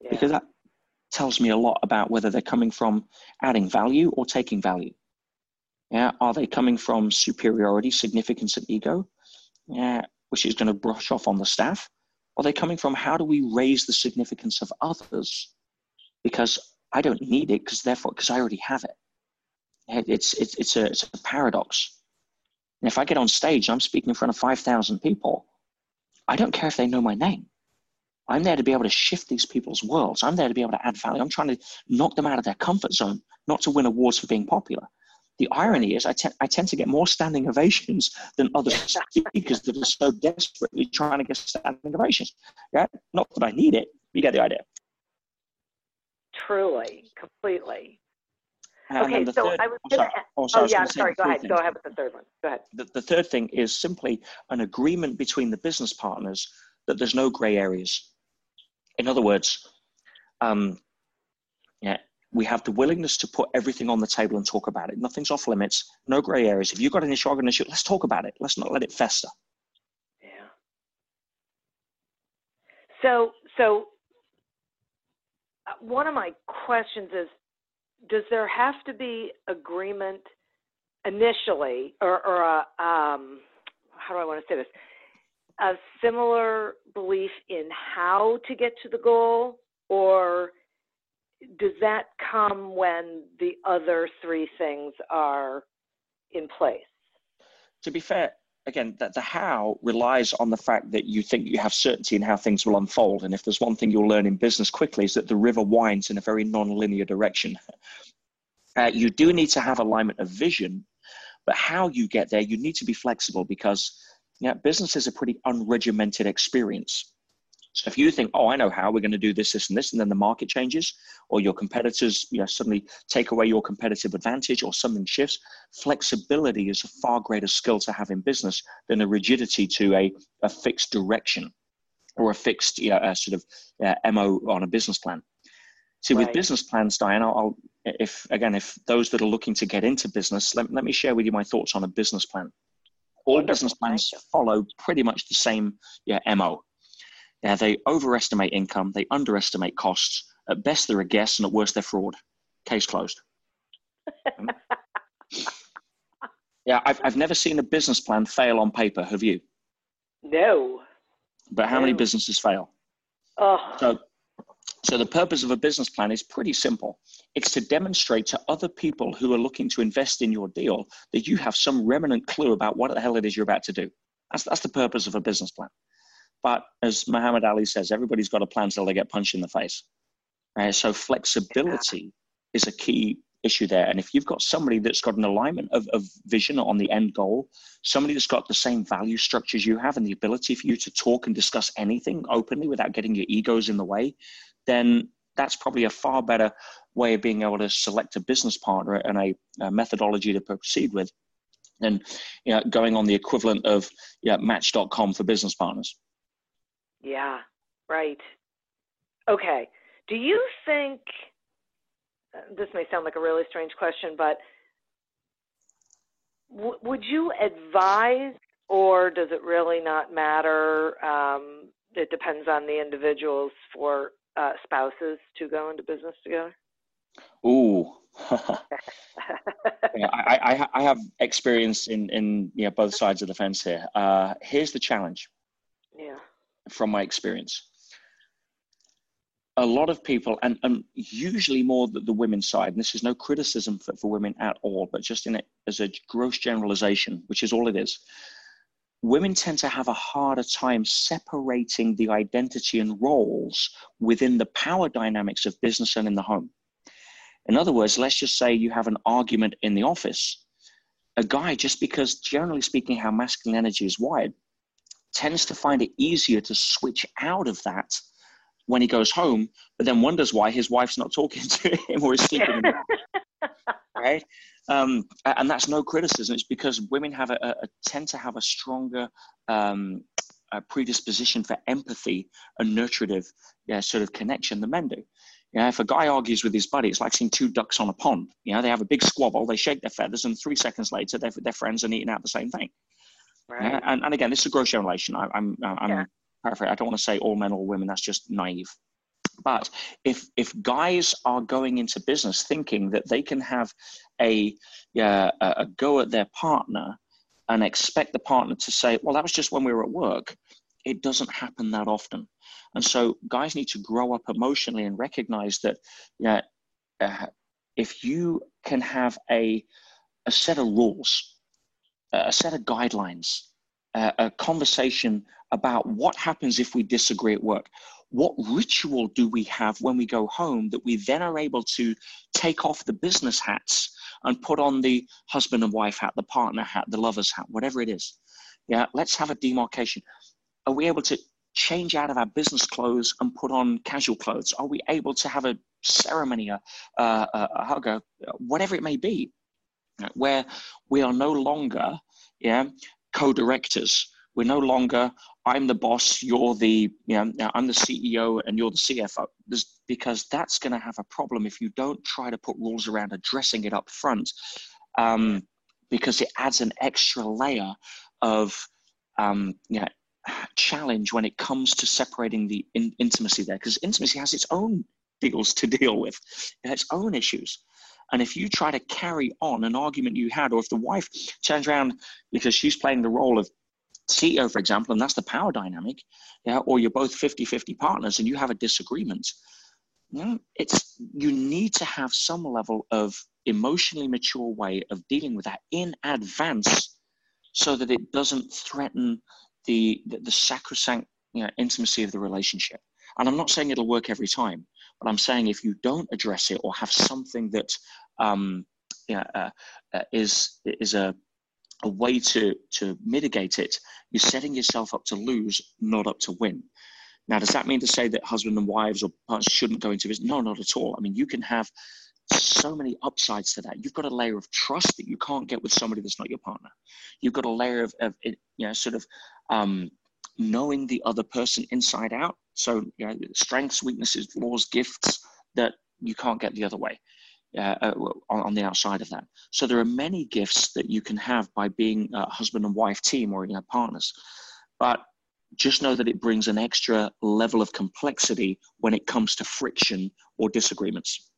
Yeah. Because that tells me a lot about whether they're coming from adding value or taking value. Are they coming from superiority, significance, and ego? Which is going to brush off on the staff. Are they coming from how do we raise the significance of others? Because I don't need it because therefore because I already have it. It's it's it's a it's a paradox. And if I get on stage, I'm speaking in front of five thousand people. I don't care if they know my name. I'm there to be able to shift these people's worlds. I'm there to be able to add value. I'm trying to knock them out of their comfort zone, not to win awards for being popular. The irony is, I, te- I tend to get more standing ovations than other speakers that are so desperately trying to get standing ovations. Yeah, not that I need it. You get the idea. Truly, completely. And okay, so third, I was oh, going to. Oh, sorry, oh yeah, sorry. Go ahead. Things. Go ahead with the third one. Go ahead. The, the third thing is simply an agreement between the business partners that there's no gray areas. In other words, um, yeah, we have the willingness to put everything on the table and talk about it. Nothing's off limits, no gray areas. If you've got an issue, I've got an issue, let's talk about it. Let's not let it fester. Yeah. So, so uh, one of my questions is does there have to be agreement initially or, or a, um, how do I want to say this? A similar belief in how to get to the goal or does that come when the other three things are in place? To be fair, again, that the how relies on the fact that you think you have certainty in how things will unfold. And if there's one thing you'll learn in business quickly is that the river winds in a very non-linear direction. Uh, you do need to have alignment of vision, but how you get there, you need to be flexible because yeah, business is a pretty unregimented experience. So if you think, oh, I know how we're going to do this, this, and this, and then the market changes, or your competitors, you know, suddenly take away your competitive advantage, or something shifts, flexibility is a far greater skill to have in business than a rigidity to a, a fixed direction or a fixed, you know, a sort of uh, mo on a business plan. See, right. with business plans, Diana, I'll, if again, if those that are looking to get into business, let, let me share with you my thoughts on a business plan. All Wonderful. business plans follow pretty much the same yeah, mo yeah, they overestimate income, they underestimate costs. At best, they're a guess, and at worst, they're fraud. Case closed. yeah, I've, I've never seen a business plan fail on paper. Have you? No. But how no. many businesses fail? Oh. So, so the purpose of a business plan is pretty simple. It's to demonstrate to other people who are looking to invest in your deal that you have some remnant clue about what the hell it is you're about to do. That's, that's the purpose of a business plan. But as Muhammad Ali says, everybody's got a plan until they get punched in the face. Uh, so flexibility is a key issue there. And if you've got somebody that's got an alignment of, of vision on the end goal, somebody that's got the same value structures you have and the ability for you to talk and discuss anything openly without getting your egos in the way, then that's probably a far better way of being able to select a business partner and a, a methodology to proceed with than you know, going on the equivalent of yeah, match.com for business partners. Yeah, right. Okay. Do you think uh, this may sound like a really strange question, but w- would you advise, or does it really not matter? Um, it depends on the individuals for uh, spouses to go into business together. Ooh. yeah, I, I, I, have experience in, in yeah, both sides of the fence here. Uh, here's the challenge. Yeah from my experience. A lot of people, and, and usually more the, the women's side, and this is no criticism for, for women at all, but just in it as a gross generalization, which is all it is. Women tend to have a harder time separating the identity and roles within the power dynamics of business and in the home. In other words, let's just say you have an argument in the office. A guy, just because generally speaking, how masculine energy is wired, tends to find it easier to switch out of that when he goes home, but then wonders why his wife's not talking to him or is sleeping. in right? Um, and that's no criticism. It's because women have a, a tend to have a stronger um, a predisposition for empathy and nurturative yeah, sort of connection than men do. Yeah, if a guy argues with his buddy, it's like seeing two ducks on a pond. You know, they have a big squabble, they shake their feathers, and three seconds later, they're, they're friends and eating out the same thing. Right. And, and again, this is a gross generalization. I, I'm, I'm yeah. paraphrasing. I don't want to say all men or women. That's just naive. But if if guys are going into business thinking that they can have a uh, a go at their partner and expect the partner to say, "Well, that was just when we were at work," it doesn't happen that often. And so, guys need to grow up emotionally and recognize that, yeah, uh, if you can have a a set of rules a set of guidelines, uh, a conversation about what happens if we disagree at work. What ritual do we have when we go home that we then are able to take off the business hats and put on the husband and wife hat, the partner hat, the lover's hat, whatever it is? Yeah, let's have a demarcation. Are we able to change out of our business clothes and put on casual clothes? Are we able to have a ceremony, a, a, a hug, a, whatever it may be? Where we are no longer yeah, co-directors. We're no longer I'm the boss, you're the you know, I'm the CEO, and you're the CFO. There's, because that's going to have a problem if you don't try to put rules around addressing it up front, um, because it adds an extra layer of um, you know, challenge when it comes to separating the in- intimacy there because intimacy has its own deals to deal with, its own issues. And if you try to carry on an argument you had, or if the wife turns around because she's playing the role of CEO, for example, and that's the power dynamic, yeah, or you're both 50 50 partners and you have a disagreement, you know, it's you need to have some level of emotionally mature way of dealing with that in advance so that it doesn't threaten the, the, the sacrosanct you know, intimacy of the relationship. And I'm not saying it'll work every time, but I'm saying if you don't address it or have something that um, yeah, uh, uh, is is a a way to to mitigate it, you're setting yourself up to lose, not up to win. Now, does that mean to say that husband and wives or partners shouldn't go into business? No, not at all. I mean, you can have so many upsides to that. You've got a layer of trust that you can't get with somebody that's not your partner. You've got a layer of, of you know, sort of um, knowing the other person inside out. So, you know, strengths, weaknesses, flaws, gifts that you can't get the other way uh, uh, on, on, the outside of that. So there are many gifts that you can have by being a husband and wife team or you know, partners. But just know that it brings an extra level of complexity when it comes to friction or disagreements.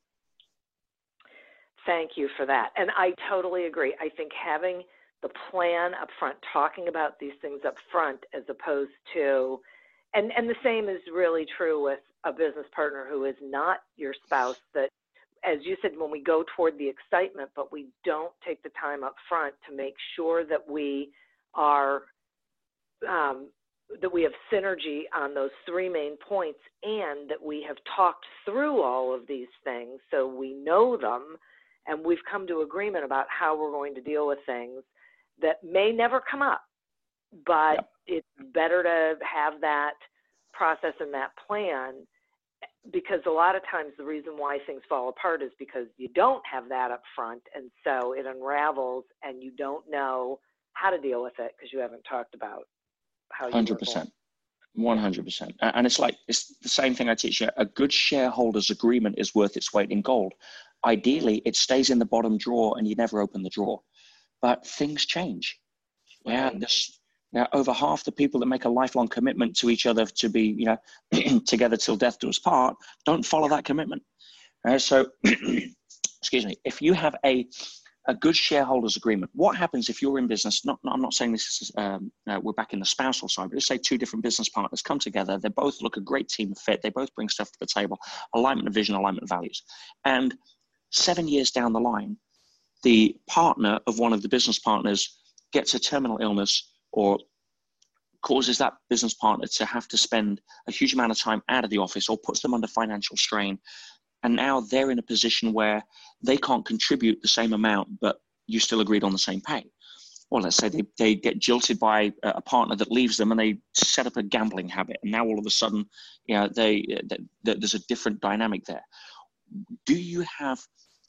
Thank you for that. And I totally agree. I think having the plan up front, talking about these things up front as opposed to, and, and the same is really true with a business partner who is not your spouse that as you said, when we go toward the excitement, but we don't take the time up front to make sure that we are um, that we have synergy on those three main points and that we have talked through all of these things so we know them and we've come to agreement about how we're going to deal with things that may never come up but yep. it's better to have that process and that plan because a lot of times the reason why things fall apart is because you don't have that up front and so it unravels and you don't know how to deal with it because you haven't talked about how you 100% 100% and it's like it's the same thing i teach you. A good shareholders agreement is worth its weight in gold. Ideally it stays in the bottom drawer and you never open the drawer. But things change. Yeah this now, over half the people that make a lifelong commitment to each other to be, you know, together till death do us part, don't follow that commitment. Uh, so, excuse me, if you have a a good shareholders agreement. What happens if you're in business? Not, I'm not saying this is um, uh, we're back in the spousal side, but let's say two different business partners come together. They both look a great team fit. They both bring stuff to the table, alignment of vision, alignment of values. And seven years down the line, the partner of one of the business partners gets a terminal illness or causes that business partner to have to spend a huge amount of time out of the office or puts them under financial strain. And now they're in a position where they can't contribute the same amount, but you still agreed on the same pay. Or let's say they, they get jilted by a partner that leaves them and they set up a gambling habit. And now all of a sudden, you know, they, they, there's a different dynamic there. Do you have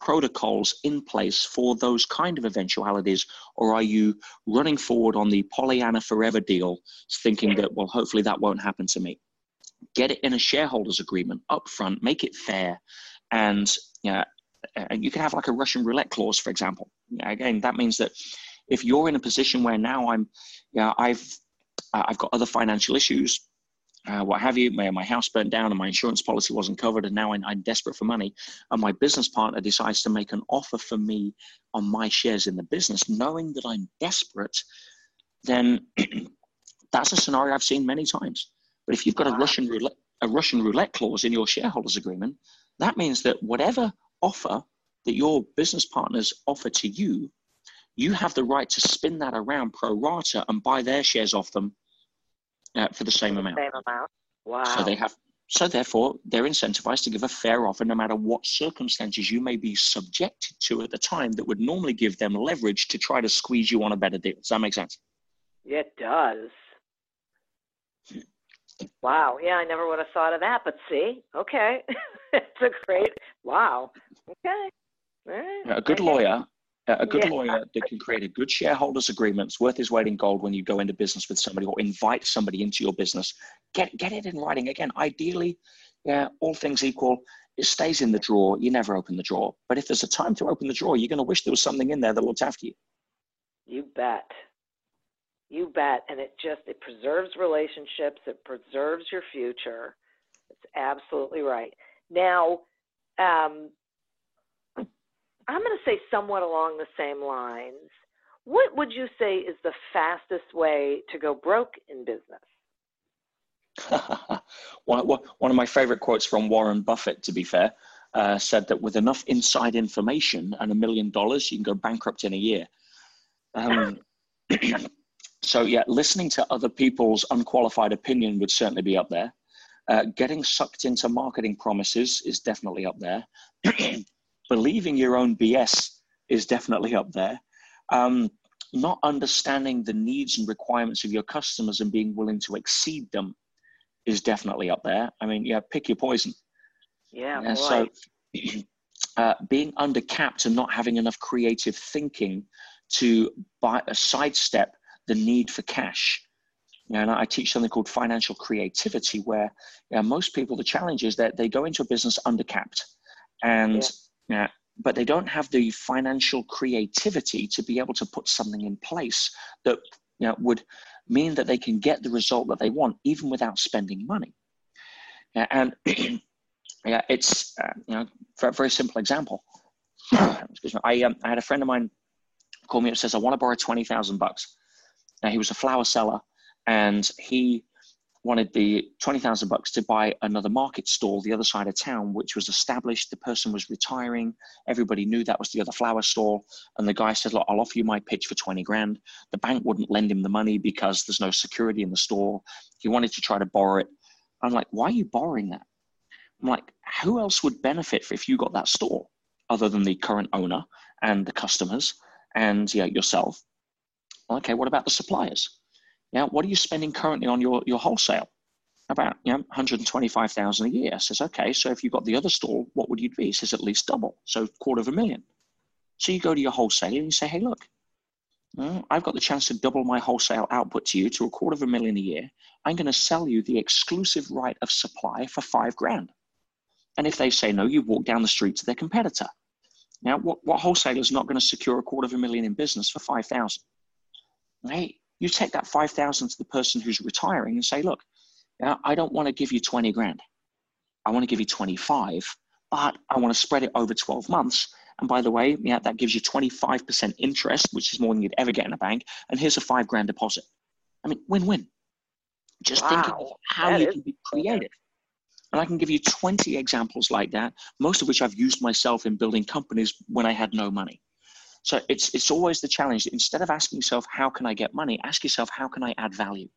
protocols in place for those kind of eventualities, or are you running forward on the Pollyanna forever deal, thinking that, well, hopefully that won't happen to me? Get it in a shareholders agreement up front, make it fair, and you know, and you can have like a Russian roulette clause, for example. Again, that means that if you're in a position where now I'm, yeah, I've I've got other financial issues, uh, what have you. My, my house burnt down and my insurance policy wasn't covered, and now I'm, I'm, desperate for money. And my business partner decides to make an offer for me on my shares in the business, knowing that I'm desperate, then that's a scenario I've seen many times. But if you've got a Russian roulette, a Russian roulette clause in your shareholders agreement, that means that whatever offer that your business partners offer to you, you have the right to spin that around pro rata and buy their shares off them uh, for the same amount. Same amount. Wow. So they have. So therefore, they're incentivized to give a fair offer, no matter what circumstances you may be subjected to at the time that would normally give them leverage to try to squeeze you on a better deal. Does that make sense? It does. Wow. Yeah, I never would have thought of that, but see, okay, it's a great. Wow. Okay. A good lawyer a good yeah. lawyer that can create a good shareholders agreement is worth his weight in gold when you go into business with somebody or invite somebody into your business. Get get it in writing. Again, ideally, yeah, all things equal, it stays in the drawer. You never open the drawer. But if there's a time to open the drawer, you're going to wish there was something in there that looked after you. You bet. You bet. And it just it preserves relationships, it preserves your future. It's absolutely right. Now, um, I'm going to say somewhat along the same lines. What would you say is the fastest way to go broke in business? one, one of my favorite quotes from Warren Buffett, to be fair, uh, said that with enough inside information and a million dollars, you can go bankrupt in a year. Um, so, yeah, listening to other people's unqualified opinion would certainly be up there. Uh, getting sucked into marketing promises is definitely up there. Believing your own BS is definitely up there. Um, not understanding the needs and requirements of your customers and being willing to exceed them is definitely up there. I mean, yeah, pick your poison. Yeah. So uh, being undercapped and not having enough creative thinking to buy, uh, sidestep the need for cash. You know, and I teach something called financial creativity, where you know, most people, the challenge is that they go into a business undercapped, and yeah. Know, but they don't have the financial creativity to be able to put something in place that you know, would mean that they can get the result that they want even without spending money. Yeah, and yeah, it's uh, you know for a very simple example. Excuse me. I um, I had a friend of mine call me up and says I want to borrow twenty thousand bucks. Now he was a flower seller, and he wanted the 20,000 bucks to buy another market stall the other side of town, which was established. The person was retiring. Everybody knew that was the other flower stall. And the guy said, look, I'll offer you my pitch for 20 grand. The bank wouldn't lend him the money because there's no security in the store. He wanted to try to borrow it. I'm like, why are you borrowing that? I'm like, who else would benefit if you got that store other than the current owner and the customers and yeah, yourself? Okay, what about the suppliers? Yeah, what are you spending currently on your, your wholesale? About you know, 125,000 a year. Says, okay, so if you got the other store, what would you be? Says, at least double, so quarter of a million. So you go to your wholesaler and you say, hey, look, I've got the chance to double my wholesale output to you to a quarter of a million a year. I'm going to sell you the exclusive right of supply for five grand. And if they say no, you walk down the street to their competitor. Now, what, what wholesaler is not going to secure a quarter of a million in business for 5,000? Hey, you take that 5,000 to the person who's retiring and say, look, yeah, I don't want to give you 20 grand. I want to give you 25, but I want to spread it over 12 months. And by the way, yeah, that gives you 25% interest, which is more than you'd ever get in a bank. And here's a five grand deposit. I mean, win-win. Just wow. thinking of how that you can be creative. And I can give you 20 examples like that, most of which I've used myself in building companies when I had no money. So it's it's always the challenge. Instead of asking yourself, how can I get money? Ask yourself, how can I add value?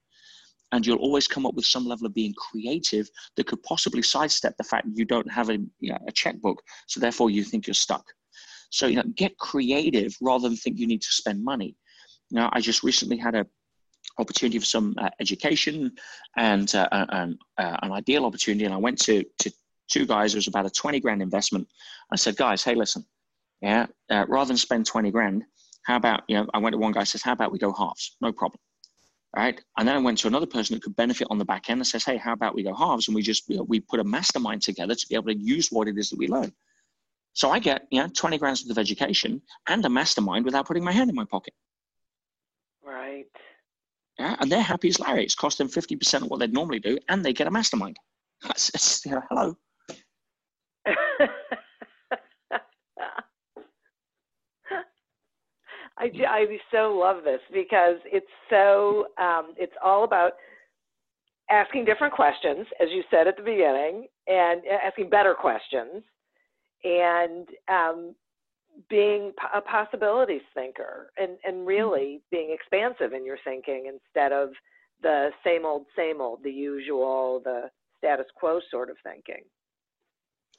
And you'll always come up with some level of being creative that could possibly sidestep the fact that you don't have a, you know, a checkbook. So therefore you think you're stuck. So you know, get creative rather than think you need to spend money. Now, I just recently had a opportunity for some uh, education and uh, an, uh, an ideal opportunity, and I went to to two guys. It was about a twenty grand investment. I said, guys, hey, listen, yeah, uh, rather than spend 20 grand, how about, you know, I went to one guy says, how about we go halves? No problem. Right. And then I went to another person who could benefit on the back end and says, hey, how about we go halves? And we just, you know, we put a mastermind together to be able to use what it is that we learn. So I get, you know, 20 grand worth of education and a mastermind without putting my hand in my pocket. Right. Yeah. And they're happy as Larry. It's cost them 50% of what they'd normally do and they get a mastermind. That's, it's, you know, hello. I, I so love this because it's so, um, it's all about asking different questions, as you said at the beginning, and asking better questions, and um, being a possibilities thinker, and, and really being expansive in your thinking instead of the same old, same old, the usual, the status quo sort of thinking.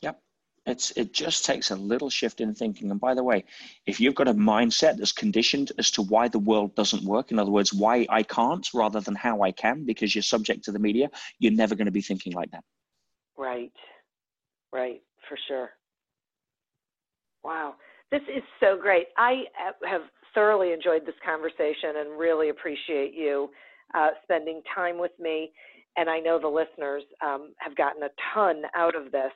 Yep. It's it just takes a little shift in thinking. And by the way, if you've got a mindset that's conditioned as to why the world doesn't work, in other words, why I can't rather than how I can, because you're subject to the media, you're never going to be thinking like that. Right. Right, for sure. Wow. This is so great. I have thoroughly enjoyed this conversation and really appreciate you uh, spending time with me. And I know the listeners um, have gotten a ton out of this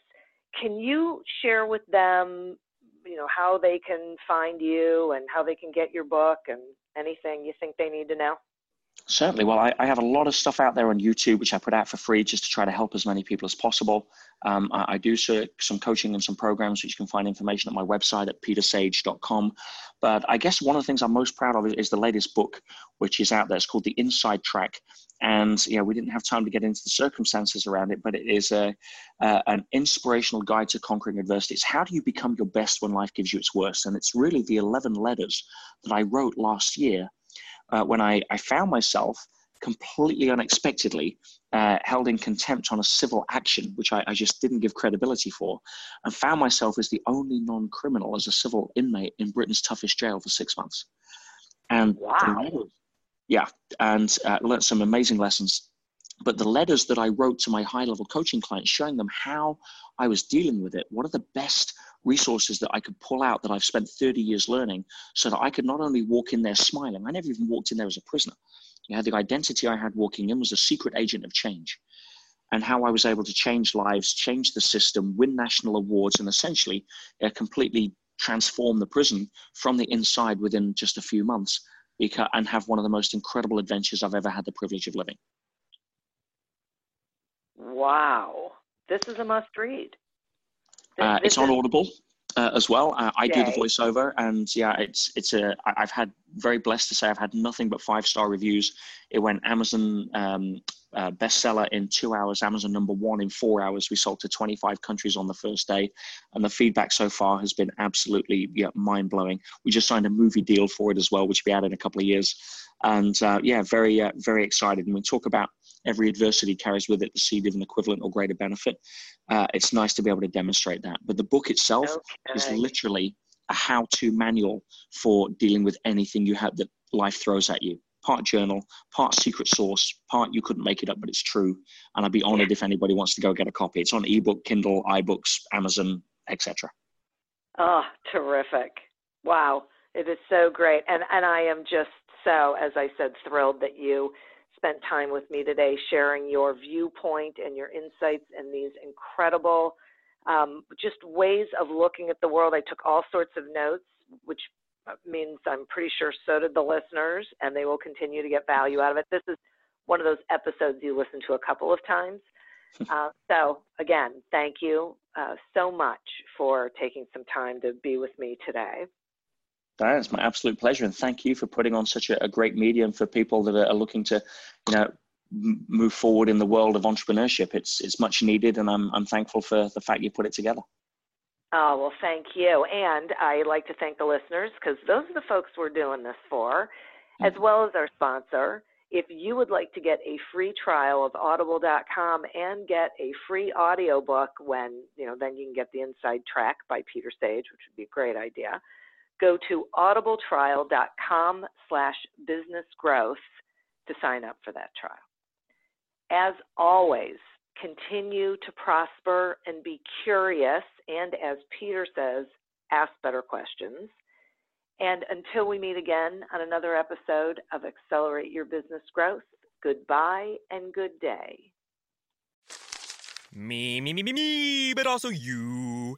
can you share with them, you know, how they can find you and how they can get your book and anything you think they need to know? Certainly. Well, I, I, have a lot of stuff out there on YouTube, which I put out for free just to try to help as many people as possible. Um, I, I, do some coaching and some programs, which you can find information at my website at petersage.com. But I guess one of the things I'm most proud of is, is the latest book, which is out there. It's called The Inside Track. And yeah, we didn't have time to get into the circumstances around it, but it is a, an inspirational guide to conquering adversity. It's how do you become your best when life gives you its worst? And it's really the 11 letters that I wrote last year uh, when I, I found myself completely unexpectedly uh, held in contempt on a civil action, which I, I, just didn't give credibility for, and found myself as the only non criminal as a civil inmate in Britain's toughest jail for six months. And wow. yeah, and uh, learned some amazing lessons. But the letters that I wrote to my high level coaching clients, showing them how I was dealing with it, what are the best resources that I could pull out that I've spent 30 years learning so that I could not only walk in there smiling, I never even walked in there as a prisoner. You know, the identity I had walking in was a secret agent of change and how I was able to change lives, change the system, win national awards, and essentially uh, completely transform the prison from the inside within just a few months because, and have one of the most incredible adventures I've ever had the privilege of living. Wow. This is a must read. Uh, it's on Audible uh, as well. Uh, I do the voiceover, and yeah, it's it's a. I've had very blessed to say I've had nothing but five star reviews. It went Amazon um, uh, bestseller in two hours, Amazon number one in four hours. We sold to 25 countries on the first day, and the feedback so far has been absolutely yeah, mind blowing. We just signed a movie deal for it as well, which will be out in a couple of years, and uh, yeah, very uh, very excited. And we talk about every adversity carries with it the seed of an equivalent or greater benefit. Uh, it's nice to be able to demonstrate that. But the book itself okay. is literally a how-to manual for dealing with anything you have that life throws at you. Part journal, part secret source, part you couldn't make it up, but it's true. And I'd be honored if anybody wants to go get a copy. It's on ebook, Kindle, iBooks, Amazon, etc. Oh, terrific! Wow, it is so great, and and I am just so, as I said, thrilled that you spent time with me today sharing your viewpoint and your insights and these incredible um, just ways of looking at the world. I took all sorts of notes, which means I'm pretty sure so did the listeners, and they will continue to get value out of it. This is one of those episodes you listen to a couple of times. Uh, so, again, thank you uh, so much for taking some time to be with me today. Diane, it's my absolute pleasure, and thank you for putting on such a, a great medium for people that are, looking to, you know, move forward in the world of entrepreneurship. It's it's much needed, and I'm I'm thankful for the fact you put it together. Oh well, thank you, and I like to thank the listeners because those are the folks we're doing this for, mm-hmm. as well as our sponsor. If you would like to get a free trial of audible.com and get a free audiobook when, you know, then you can get the inside track by Peter Sage, which would be a great idea go to audibletrial.com slash business growth to sign up for that trial. As always, continue to prosper and be curious, and as Peter says, ask better questions. And until we meet again on another episode of Accelerate Your Business Growth, goodbye and good day. Me, me, me, me, me, but also you.